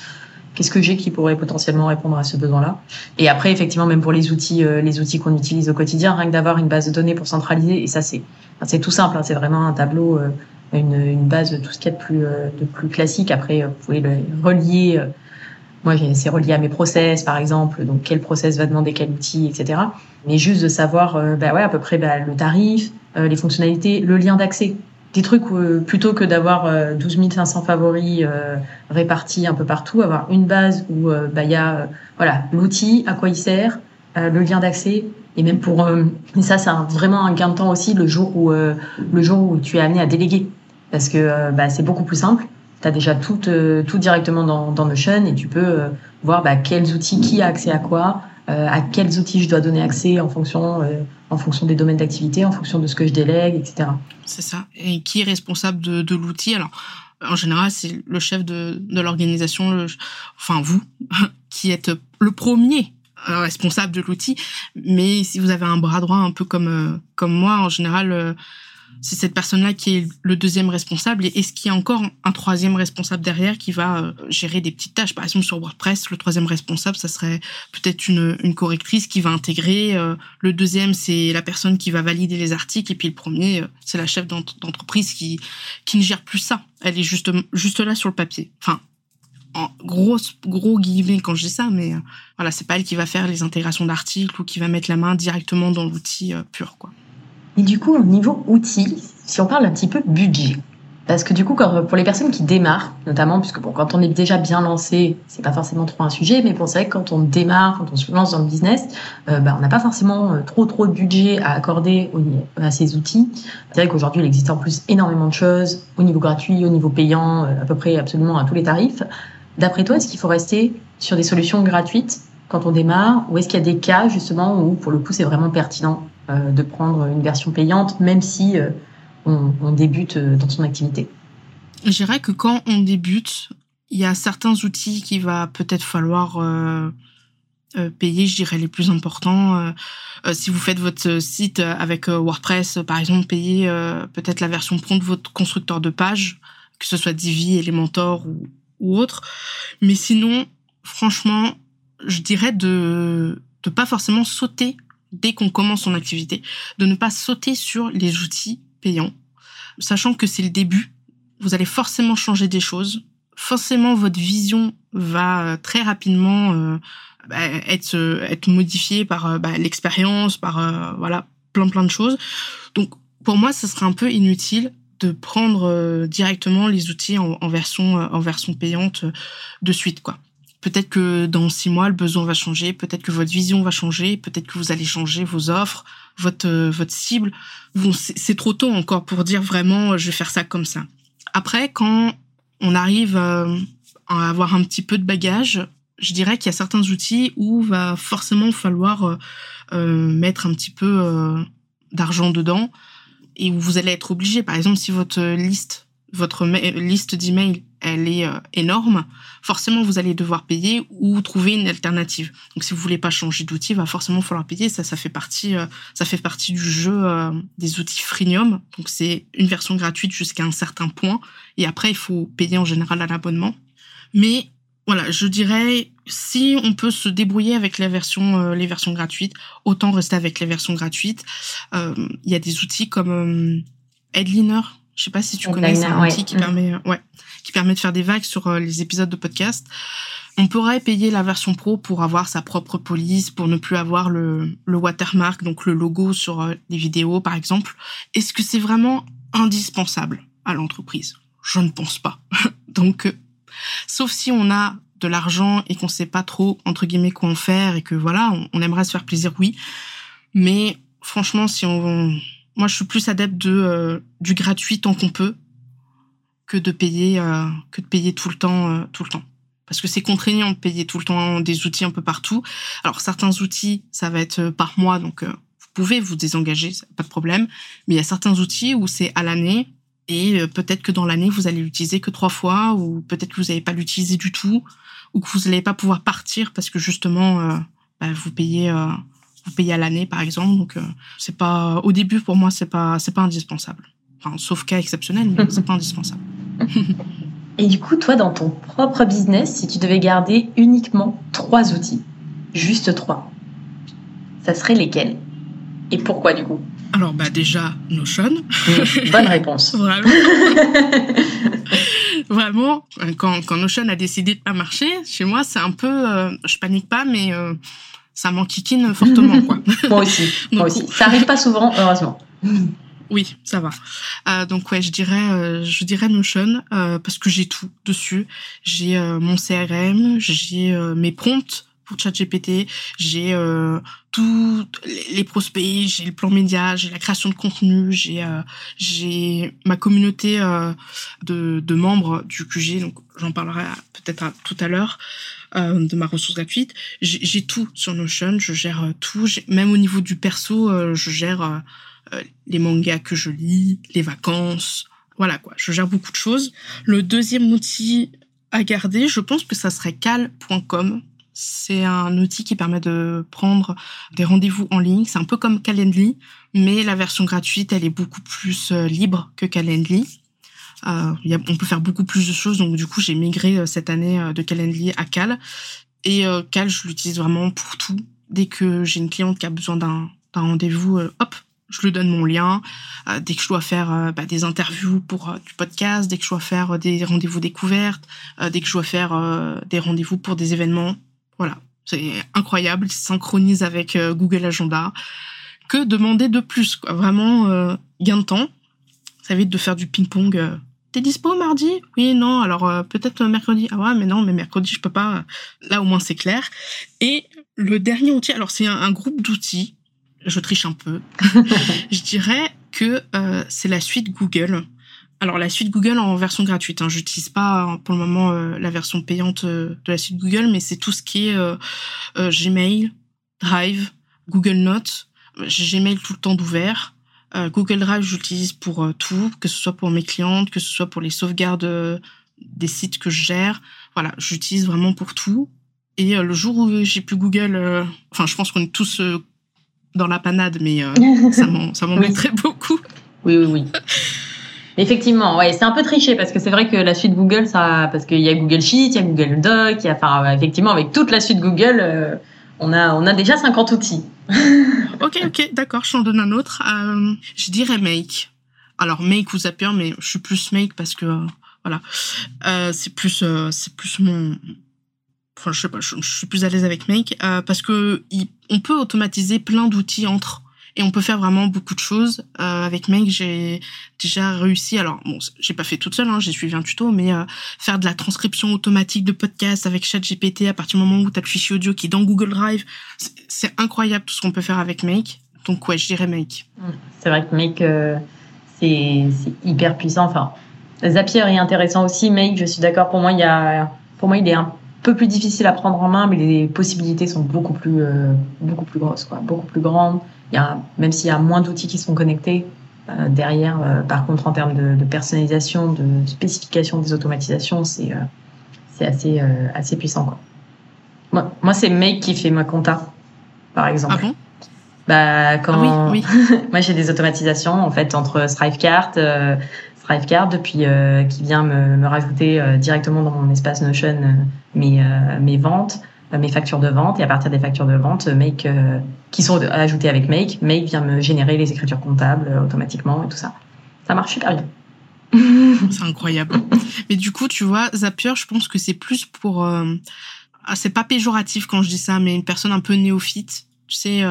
Qu'est-ce que j'ai qui pourrait potentiellement répondre à ce besoin-là? Et après, effectivement, même pour les outils, euh, les outils qu'on utilise au quotidien, rien que d'avoir une base de données pour centraliser, et ça c'est, c'est tout simple. Hein, c'est vraiment un tableau, euh, une, une, base, tout ce qu'il y a de plus, euh, de plus classique. Après, vous pouvez le relier. moi, c'est relié à mes process, par exemple. Donc, quel process va demander quel outil, etc. Mais juste de savoir, bah ouais, à peu près bah, le tarif, les fonctionnalités, le lien d'accès des trucs où, euh, plutôt que d'avoir 12 euh, 500 favoris euh, répartis un peu partout, avoir une base où bah, il y a voilà l'outil, à quoi il sert, le lien d'accès et même pour et ça c'est vraiment un gain de temps aussi le jour où le jour où tu es amené à déléguer. Parce que bah, c'est beaucoup plus simple. Tu as déjà tout tout directement dans, dans Notion et tu peux voir bah, quels outils qui a accès à quoi à quels outils je dois donner accès en fonction en fonction des domaines d'activité, en fonction de ce que je délègue, etc. C'est ça. Et qui est responsable de, de l'outil? Alors, en général, c'est le chef de, de l'organisation, enfin vous, qui êtes le premier euh, responsable de l'outil. Mais si vous avez un bras droit un peu comme euh, comme moi, en général, euh, c'est cette personne-là qui est le deuxième responsable. Et est-ce qu'il y a encore un troisième responsable derrière qui va euh, gérer des petites tâches? Par exemple, sur WordPress, le troisième responsable, ça serait peut-être une, une correctrice qui va intégrer. Euh, le deuxième, c'est la personne qui va valider les articles. Et puis le premier, euh, c'est la chef d'entreprise qui, qui ne gère plus ça. Elle est juste, juste là sur le papier. Enfin, en gros, gros guillemets quand je dis ça, mais voilà, c'est pas elle qui va faire les intégrations d'articles ou qui va mettre la main directement dans l'outil pur, quoi. Et du coup, au niveau outils, si on parle un petit peu budget, parce que du coup, pour les personnes qui démarrent, notamment, puisque bon, quand on est déjà bien lancé, c'est pas forcément trop un sujet, mais bon, c'est vrai que quand on démarre, quand on se lance dans le business, euh, bah, on n'a pas forcément euh, trop trop de budget à accorder à ces outils. C'est vrai qu'aujourd'hui, il existe en plus énormément de choses au niveau gratuit, au niveau payant, euh, à peu près absolument à tous les tarifs. D'après toi, est-ce qu'il faut rester sur des solutions gratuites quand on démarre, ou est-ce qu'il y a des cas justement où pour le coup c'est vraiment pertinent de prendre une version payante, même si euh, on, débute euh, dans son activité. Je dirais que quand on débute, il y a certains outils qu'il va peut-être falloir payer, je dirais les plus importants. si vous faites votre site avec WordPress, par exemple, payez peut-être la version pro de votre constructeur de page, que ce soit Divi, Elementor ou, ou autre. Mais sinon, franchement, je dirais de ne pas forcément sauter dès qu'on commence son activité, de ne pas sauter sur les outils payants, sachant que c'est le début. Vous allez forcément changer des choses. forcément votre vision va très rapidement bah, être être modifiée par bah, l'expérience, par voilà plein plein de choses. Donc pour moi, ce serait un peu inutile de prendre directement les outils en, en version en version payante de suite quoi. Peut-être que dans six mois, le besoin va changer, peut-être que votre vision va changer, peut-être que vous allez changer vos offres, votre euh, votre cible. C'est trop tôt encore pour dire vraiment, euh, je vais faire ça comme ça. Après, quand on arrive euh, à avoir un petit peu de bagage, je dirais qu'il y a certains outils où va forcément falloir mettre un petit peu d'argent dedans et où vous allez être obligé. Par exemple, si votre liste, votre liste d'emails elle est euh, énorme, forcément vous allez devoir payer ou trouver une alternative. Donc si vous voulez pas changer d'outil, va forcément falloir payer. Ça, ça fait partie, euh, ça fait partie du jeu euh, des outils freemium. Donc c'est une version gratuite jusqu'à un certain point, et après il faut payer en général à l'abonnement. Mais voilà, je dirais si on peut se débrouiller avec la version, les versions gratuites, autant rester avec les versions gratuites. Il y a des outils comme Headliner. Je sais pas si tu connais, c'est un outil qui permet, ouais, qui permet de faire des vagues sur euh, les épisodes de podcast. On pourrait payer la version pro pour avoir sa propre police, pour ne plus avoir le, le watermark, donc le logo sur euh, les vidéos, par exemple. Est-ce que c'est vraiment indispensable à l'entreprise? Je ne pense pas. donc, euh, sauf si on a de l'argent et qu'on sait pas trop entre guillemets quoi en faire et que voilà, on, aimerait se faire plaisir, oui. Mais franchement, si on, moi, je suis plus adepte de du gratuit tant qu'on peut que de payer euh, que de payer tout le temps euh, tout le temps parce que c'est contraignant de payer tout le temps des outils un peu partout. Alors certains outils, ça va être euh, par mois, donc vous pouvez vous désengager, pas de problème. Mais il y a certains outils où c'est à l'année et peut-être que dans l'année vous allez l'utiliser que trois fois, ou peut-être que vous n'allez pas l'utiliser du tout, ou que vous n'allez pas pouvoir partir parce que justement bah, vous payez payez à l'année par exemple. Donc c'est pas au début pour moi c'est pas c'est pas indispensable. Enfin, sauf cas exceptionnel, mais c'est pas indispensable. Et du coup, toi, dans ton propre business, si tu devais garder uniquement trois outils, juste trois, ça serait lesquels? Et pourquoi du coup? Alors, bah déjà, Notion. Mmh, bonne réponse. Vraiment. Vraiment, quand, quand, Notion a décidé de pas marcher, chez moi, c'est un peu... Euh, je panique pas, mais... Euh, ça m'enquiquine fortement, quoi. moi aussi, moi aussi. Ça arrive pas souvent, heureusement. Oui, ça va. Euh, donc ouais, je dirais, euh, je dirais Notion euh, parce que j'ai tout dessus. J'ai euh, mon CRM, j'ai euh, mes prompts pour ChatGPT, j'ai tous les prospects, j'ai le plan média, j'ai la création de contenu, j'ai j'ai ma communauté de, de membres du QG. Donc j'en parlerai peut-être tout à l'heure. de ma ressource gratuite. J'ai tout sur Notion, je gère tout. Même au niveau du perso, je gère euh, les mangas que je lis, les vacances, voilà quoi. Je gère beaucoup de choses. Le deuxième outil à garder, je pense que ça serait cal.com. C'est un outil qui permet de prendre des rendez-vous en ligne. C'est un peu comme Calendly, mais la version gratuite, elle est beaucoup plus euh, libre que Calendly. Euh, on peut faire beaucoup plus de choses, donc du coup j'ai migré euh, cette année de Calendly à Cal. Et Cal, je l'utilise vraiment pour tout. Dès que j'ai une cliente qui a besoin d'un rendez-vous, hop, je lui donne mon lien. Euh, dès que je dois faire euh, bah, des interviews pour euh, du podcast, dès que je dois faire des rendez-vous découvertes, dès que je dois faire des rendez-vous pour des événements, voilà, c'est incroyable. Il synchronise avec Google Agenda. Que demander de plus quoi? Vraiment gain de temps. Ça évite de faire du ping-pong. T'es dispo mardi? Oui, non. Alors peut-être mercredi. Ah ouais, mais non, mais mercredi je peux pas. Là au moins c'est clair. Et le dernier outil, alors c'est un groupe d'outils je triche un peu. je dirais que euh, c'est la suite Google. Alors la suite Google en version gratuite. Hein. J'utilise pas hein, pour le moment euh, la version payante euh, de la suite Google, mais c'est tout ce qui est Gmail, Drive, Google Notes. Gmail tout le temps d'ouvert. Google Drive j'utilise pour tout, que ce soit pour mes clientes, que ce soit pour les sauvegardes des sites que je gère. Voilà, j'utilise vraiment pour tout. Et le jour où j'ai plus Google, enfin je pense qu'on est tous dans la panade, mais euh, ça m'en mettrait beaucoup. Oui, oui, oui. Effectivement, ouais, c'est un peu triché parce que c'est vrai que la suite Google, ça, parce qu'il y a Google Sheet, il y a Google Doc, il y a, enfin, effectivement, avec toute la suite Google, euh, on a, on a déjà 50 outils. ok, ok, d'accord, je t'en donne un autre. Euh, je dirais Make. Alors Make ou Zapier, mais je suis plus Make parce que Voilà. Euh, c'est plus, euh, c'est plus mon. Enfin, je sais pas, je, suis plus à l'aise avec Make euh, parce que on peut automatiser plein d'outils entre et on peut faire vraiment beaucoup de choses. Euh, avec Make, j'ai déjà réussi. Alors, bon, j'ai pas fait toute seule, hein, j'ai suivi un tuto, mais euh, faire de la transcription automatique de podcasts avec ChatGPT à partir du moment où tu as le fichier audio qui est dans Google Drive, c'est incroyable tout ce qu'on peut faire avec Make. Donc ouais, je dirais Make. Mmh. C'est vrai que Make, euh, c'est hyper puissant. Enfin, Zapier est intéressant aussi. Make, je suis d'accord. Pour moi, il y a, pour moi, il est un peu plus difficile à prendre en main, mais les possibilités sont beaucoup plus, euh, beaucoup plus grosses, quoi, beaucoup plus grandes. Il y a, même s'il y a moins d'outils qui sont connectés, euh, derrière, euh, par contre, en termes de, de, personnalisation, de spécification des automatisations, c'est euh, c'est assez, assez puissant. Quoi. Moi, moi c'est Make qui fait ma compta, par exemple. Ah bah, quand ah oui, oui. moi j'ai des automatisations en fait entre Thrivecart, euh, Thrivecart depuis euh, qui vient me, me rajouter euh, directement dans mon espace Notion mes mes ventes, mes factures de vente et à partir des factures de vente Make qui sont ajoutées avec Make, Make vient me générer les écritures comptables automatiquement et tout ça. Ça marche super bien. c'est incroyable. Mais du coup, tu vois, Zapier, je pense que c'est plus pour ah, c'est pas péjoratif quand je dis ça, mais une personne un peu néophyte, tu sais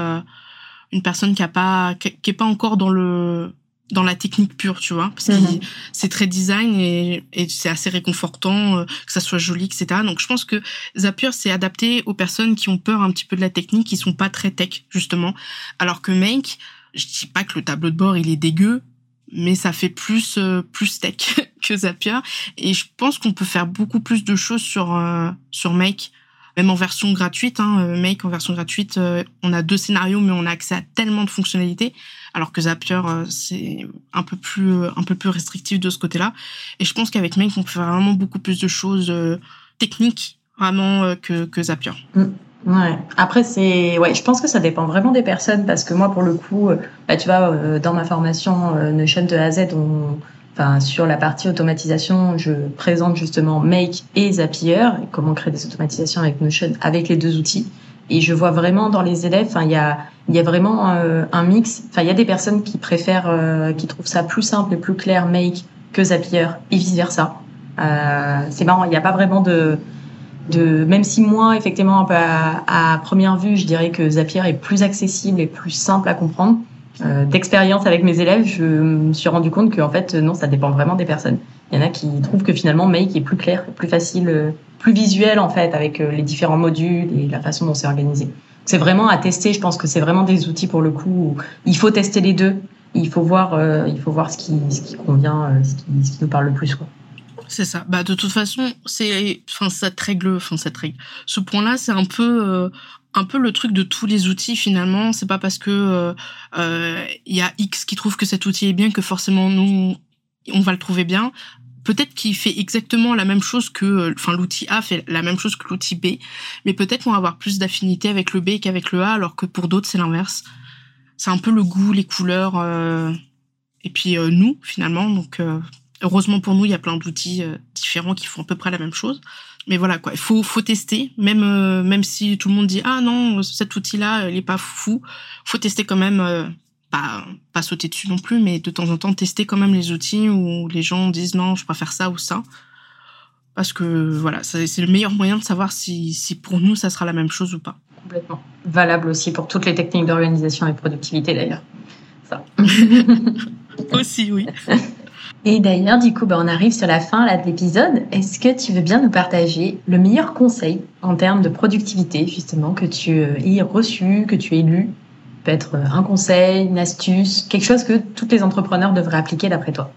une personne qui a pas qui, est pas encore dans le dans la technique pure, tu vois, parce que mhm. c'est très design et, et c'est assez réconfortant euh, que ça soit joli, etc. Donc je pense que Zapier c'est adapté aux personnes qui ont peur un petit peu de la technique, qui sont pas très tech justement, alors que Make, je dis pas que le tableau de bord il est dégueu, mais ça fait plus euh, plus tech que Zapier et je pense qu'on peut faire beaucoup plus de choses sur euh, sur Make même en version gratuite, hein, euh, Make en version gratuite, euh, on a deux scénarios, mais on a accès à tellement de fonctionnalités, alors que Zapier euh, c'est un peu plus un peu plus restrictif de ce côté-là. Et je pense qu'avec Make, on peut faire vraiment beaucoup plus de choses techniques vraiment que, que Zapier. Mm. Ouais. Après, c'est, ouais, je pense que ça dépend vraiment des personnes parce que moi, pour le coup, bah, tu vois, dans ma formation Notion de A à Z, on, Enfin, sur la partie automatisation, je présente justement Make et Zapier, comment créer des automatisations avec Notion, avec les deux outils. Et je vois vraiment dans les élèves, il y a, y a vraiment euh, un mix. Enfin, il y a des personnes qui préfèrent, euh, qui trouvent ça plus simple et plus clair Make que Zapier et vice versa. Euh, c'est marrant, il n'y a pas vraiment de, de, même si moi, effectivement, à première vue, je dirais que Zapier est plus accessible et plus simple à comprendre. Euh, d'expérience avec mes élèves, je me suis rendu compte que en fait non, ça dépend vraiment des personnes. Il y en a qui trouvent que finalement Make est plus clair, plus facile, euh, plus visuel en fait avec euh, les différents modules et la façon dont c'est organisé. C'est vraiment à tester. Je pense que c'est vraiment des outils pour le coup. Où il faut tester les deux. Il faut voir, il faut voir ce qui, ce qui convient, ce qui, ce qui nous parle le plus quoi. C'est ça. Bah de toute façon, c'est enfin cette règle, enfin cette règle. Ce point-là, c'est un peu un peu le truc de tous les outils finalement. C'est pas parce que euh, euh, il y a X qui trouve que cet outil est bien que forcément nous on va le trouver bien. Peut-être qu'il fait exactement la même chose que, enfin l'outil A fait la même chose que l'outil B, mais peut-être qu'on va avoir plus d'affinité avec le B qu'avec le A, alors que pour d'autres c'est l'inverse. C'est un peu le goût, les couleurs, euh, et puis nous finalement. Donc heureusement pour nous, il y a plein d'outils différents qui font à peu près la même chose mais voilà quoi, il faut faut tester même euh, même si tout le monde dit ah non cet outil là il est pas fou, faut tester quand même euh, pas pas sauter dessus non plus mais de temps en temps tester quand même les outils où les gens disent non je préfère ça ou ça parce que voilà c'est le meilleur moyen de savoir si si pour nous ça sera la même chose ou pas. Complètement valable aussi pour toutes les techniques d'organisation et de productivité d'ailleurs. Ça. aussi oui. Et d'ailleurs, du coup, bah, on arrive sur la fin de l'épisode. Est-ce que tu veux bien nous partager le meilleur conseil en termes de productivité, justement, que tu euh, aies reçu, que tu aies lu? Peut-être euh, un conseil, une astuce, quelque chose que tous les entrepreneurs devraient appliquer d'après toi?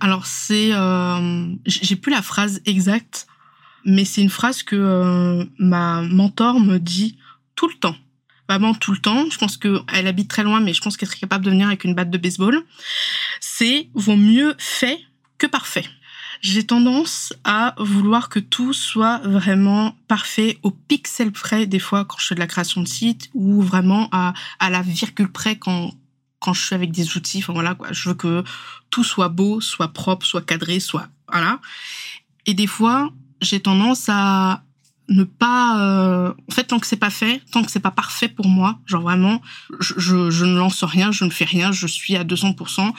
Alors, c'est... Euh, j'ai plus la phrase exacte, mais c'est une phrase que euh, ma mentor me dit tout le temps vraiment tout le temps. Je pense qu'elle habite très loin, mais je pense qu'elle serait capable de venir avec une batte de baseball. C'est vaut mieux fait que parfait. J'ai tendance à vouloir que tout soit vraiment parfait au pixel près des fois quand je fais de la création de site ou vraiment à, à la virgule près quand quand je suis avec des outils. Enfin voilà quoi, je veux que tout soit beau, soit propre, soit cadré, soit voilà. Et des fois, j'ai tendance à ne pas euh, en fait tant que c'est pas fait tant que c'est pas parfait pour moi genre vraiment je, je, je, ne lance rien je ne fais rien je suis à 200%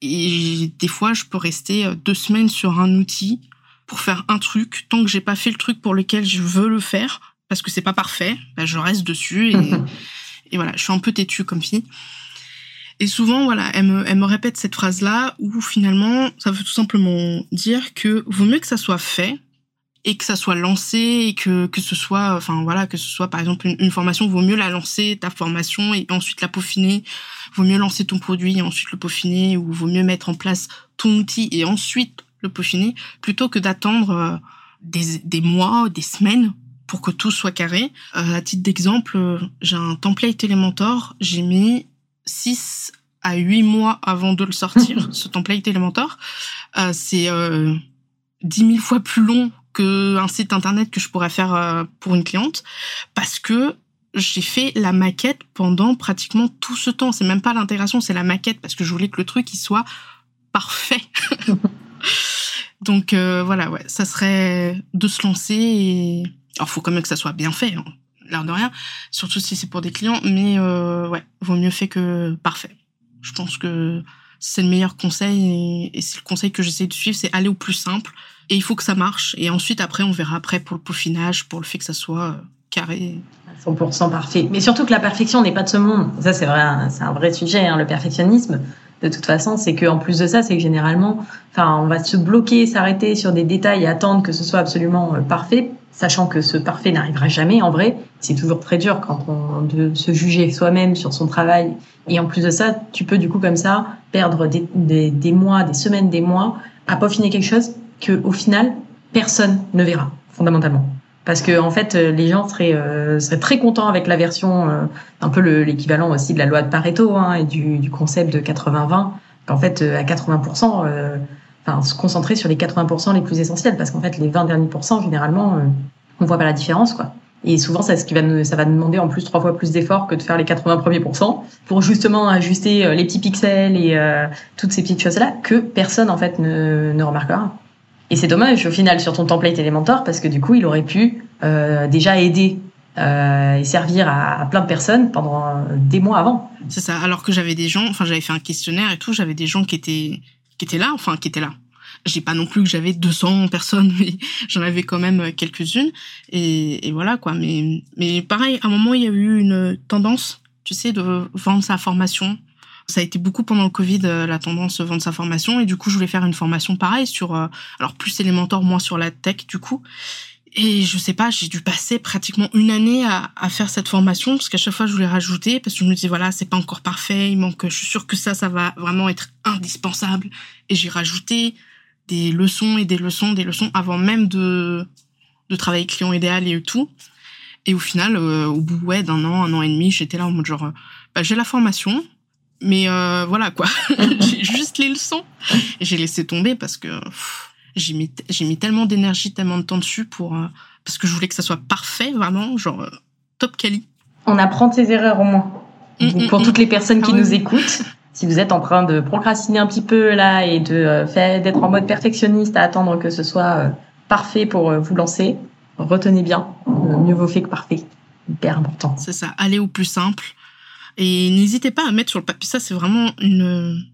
Et des fois, je peux rester euh, deux semaines sur un outil pour faire un truc. Tant que j'ai pas fait le truc pour lequel je veux le faire, parce que c'est pas parfait, bah, je reste dessus. Et, et voilà, je suis un peu têtue comme fille. Et souvent, voilà, elle me, elle me répète cette phrase-là où finalement, ça veut tout simplement dire que vaut mieux que ça soit fait et que ça soit lancé et que, que ce soit, enfin voilà, que ce soit par exemple une, formation, vaut mieux la lancer, ta formation, et ensuite la peaufiner. Vaut mieux lancer ton produit et ensuite le peaufiner, ou vaut mieux mettre en place ton outil et ensuite le peaufiner, plutôt que d'attendre euh, des, des mois, des semaines pour que tout soit carré. Euh, à titre d'exemple, j'ai un template Elementor, j'ai mis 6 à 8 mois avant de le sortir, ce template Elementor. Euh, c'est euh, 10 000 fois plus long qu'un site internet que je pourrais faire euh, pour une cliente parce que j'ai fait la maquette pendant pratiquement tout ce temps. C'est même pas l'intégration, c'est la maquette parce que je voulais que le truc il soit parfait. Donc euh, voilà, ouais, ça serait de se lancer et alors faut quand même que ça soit bien fait. Hein l'air de rien, surtout si c'est pour des clients, mais euh, ouais, vaut mieux fait que parfait. Je pense que c'est le meilleur conseil et, c'est le conseil que j'essaie de suivre, c'est aller au plus simple et il faut que ça marche et ensuite après on verra après pour le peaufinage, pour le fait que ça soit euh, carré. 100% parfait. Mais surtout que la perfection n'est pas de ce monde. Ça c'est vrai, c'est un vrai sujet, hein, le perfectionnisme. De toute façon, c'est que en plus de ça, c'est que généralement, enfin, on va se bloquer, s'arrêter sur des détails et attendre que ce soit absolument euh, parfait sachant que ce parfait n'arrivera jamais en vrai. C'est toujours très dur quand on de se juger soi-même sur son travail. Et en plus de ça, tu peux du coup comme ça perdre des, des, des mois, des semaines, des mois à peaufiner quelque chose que au final personne ne verra fondamentalement. Parce que en fait, les gens seraient, euh, seraient très contents avec la version, euh, un peu l'équivalent aussi de la loi de Pareto hein, et du, du concept de 80-20. Qu'en fait, euh, à 80%, enfin, se concentrer sur les 80% les plus essentiels, parce qu'en fait, les 20 derniers pourcents, généralement, euh, on voit pas la différence, quoi. Et souvent, ça, ce qui va, ça va demander en plus trois fois plus d'efforts que de faire les 80 premiers pourcents pour justement ajuster euh, les petits pixels et euh, toutes ces petites choses-là que personne en fait ne, ne remarquera. Et c'est dommage au final sur ton template Elementor parce que du coup, il aurait pu euh, déjà aider euh, et servir à, plein de personnes pendant des mois avant. C'est ça. Alors que j'avais des gens, enfin j'avais fait un questionnaire et tout, j'avais des gens qui étaient qui étaient là, enfin qui étaient là. J'ai pas non plus que j'avais 200 personnes, mais j'en avais quand même quelques-unes. Et, et, voilà quoi. Mais, mais pareil, à un moment, il y a eu une tendance, tu sais, de vendre sa formation. Ça a été beaucoup pendant le Covid, euh, la tendance vendre sa formation. Et du coup, je voulais faire une formation pareille sur, euh, alors plus élémentaire, moins sur la tech, du coup. Et je sais pas, j'ai dû passer pratiquement une année à, à faire cette formation parce qu'à chaque fois je voulais rajouter parce que je me disais voilà c'est pas encore parfait, il manque, je suis sûre que ça ça va vraiment être indispensable et j'ai rajouté des leçons et des leçons, des leçons avant même de de travailler client idéal et tout. Et au final, euh, au bout ouais d'un an, un an et demi, j'étais là en mode genre euh, bah, j'ai la formation, mais euh, voilà quoi, j'ai juste les leçons j'ai laissé tomber parce que j'ai mis j'ai mis tellement d'énergie, tellement de temps dessus pour euh, parce que je voulais que ça soit parfait vraiment, genre euh, top quali. On apprend de ses erreurs au moins. Mm, Donc, pour mm, toutes les personnes qui ah, nous écoutent, si vous êtes en train de procrastiner un petit peu là et de euh, faire d'être en mode perfectionniste à attendre que ce soit parfait pour vous lancer, retenez bien, mieux vaut fait que parfait. Hyper important. C'est ça, allez au plus simple. Et n'hésitez pas à mettre sur le papier, ça c'est vraiment une,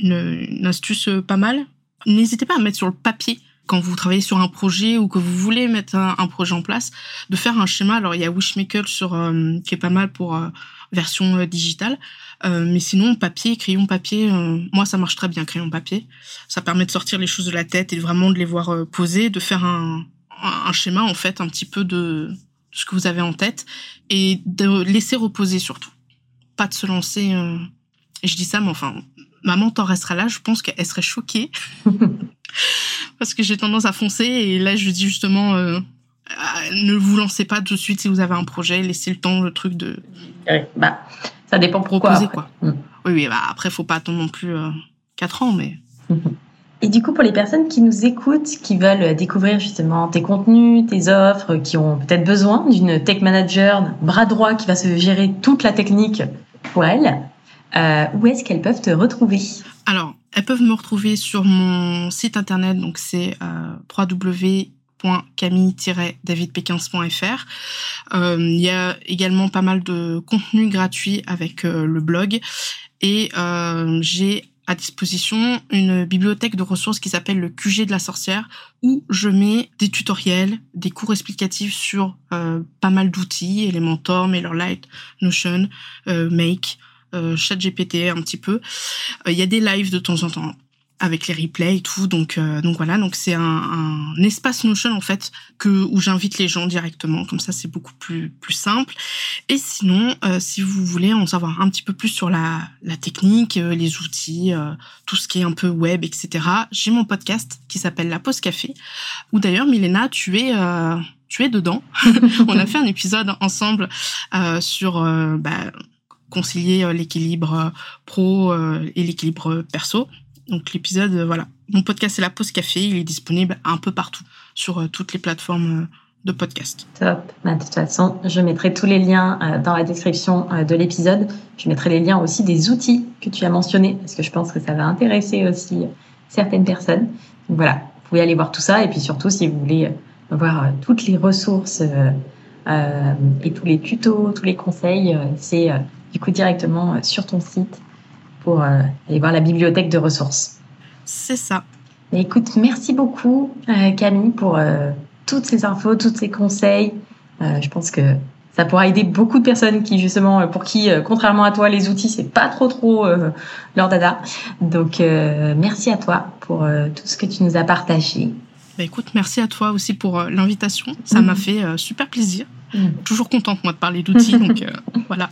une, une astuce pas mal. N'hésitez pas à mettre sur le papier quand vous travaillez sur un projet ou que vous voulez mettre un, un projet en place, de faire un schéma. Alors il y a Wishmaker sur euh, qui est pas mal pour euh, version euh, digitale, mais sinon papier, crayon papier, moi ça marche très bien crayon papier. Ça permet de sortir les choses de la tête et vraiment de les voir poser, de faire un, un schéma en fait un petit peu de ce que vous avez en tête et de laisser reposer surtout, pas de se lancer. Et je dis ça, mais enfin, maman t'en restera là, je pense qu'elle serait choquée. Parce que j'ai tendance à foncer et là je dis justement euh, ne vous lancez pas tout de suite si vous avez un projet, laissez le temps, le truc de. Oui, bah, ça dépend pourquoi. Proposer, quoi. Mmh. Oui, oui, bah après faut pas attendre non plus euh, 4 ans, mais. Et du coup, pour les personnes qui nous écoutent, qui veulent découvrir justement tes contenus, tes offres, qui ont peut-être besoin d'une tech manager, bras droit qui va se gérer toute la technique pour euh, où est-ce qu'elles peuvent te retrouver? Alors, elles peuvent me retrouver sur mon site internet, donc c'est euh, www.camille-davidp15.fr. Euh, il y a également pas mal de contenu gratuit avec euh, le blog. Et j'ai à disposition une bibliothèque de ressources qui s'appelle le QG de la sorcière, où je mets des tutoriels, des cours explicatifs sur euh, pas mal d'outils, Elementor, MailerLite, Notion, euh, Make, euh, ChatGPT un petit peu. Il y a des lives de temps en temps avec les replays et tout. Donc, euh, donc voilà, donc c'est un, un, espace Notion en fait que où j'invite les gens directement. Comme ça, c'est beaucoup plus plus simple. Et sinon, euh, si vous voulez en savoir un petit peu plus sur la la technique, euh, les outils, euh, tout ce qui est un peu web, etc. J'ai mon podcast qui s'appelle La Pause Café. Où d'ailleurs, Milena, tu es tu es dedans. On a fait un épisode ensemble sur bah, concilier l'équilibre pro et l'équilibre perso. Donc l'épisode, euh, voilà. Mon podcast, c'est la pause café. Il est disponible un peu partout sur euh, toutes les plateformes euh, de podcast. Top. Bah, de toute façon, je mettrai tous les liens dans la description de l'épisode. Je mettrai les liens aussi des outils que tu as mentionnés parce que je pense que ça va intéresser aussi certaines personnes. Donc voilà, vous pouvez aller voir tout ça et puis surtout si vous voulez voir toutes les ressources et tous les tutos, tous les conseils, c'est du coup directement sur ton site pour euh, aller voir la bibliothèque de ressources. C'est ça. écoute, merci beaucoup euh, Camille pour euh, toutes ces infos, tous ces conseils. je pense que ça pourra aider beaucoup de personnes qui justement pour qui contrairement à toi les outils c'est pas trop trop leur dada. Donc merci à toi pour tout ce que tu nous as partagé. Bah, écoute, merci à toi aussi pour l'invitation. Ça m'a mhm. fait super plaisir. Mhm. Toujours contente moi de parler d'outils donc voilà.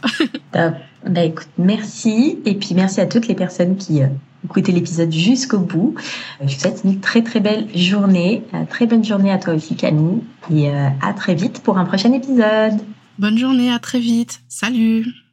Bah écoute, merci. Et puis merci à toutes les personnes qui euh, écoutaient l'épisode jusqu'au bout. Euh, je vous souhaite une très très belle journée. Euh, très bonne journée à toi aussi Camille. Et à très vite pour un prochain épisode. Bonne journée, à très vite. Salut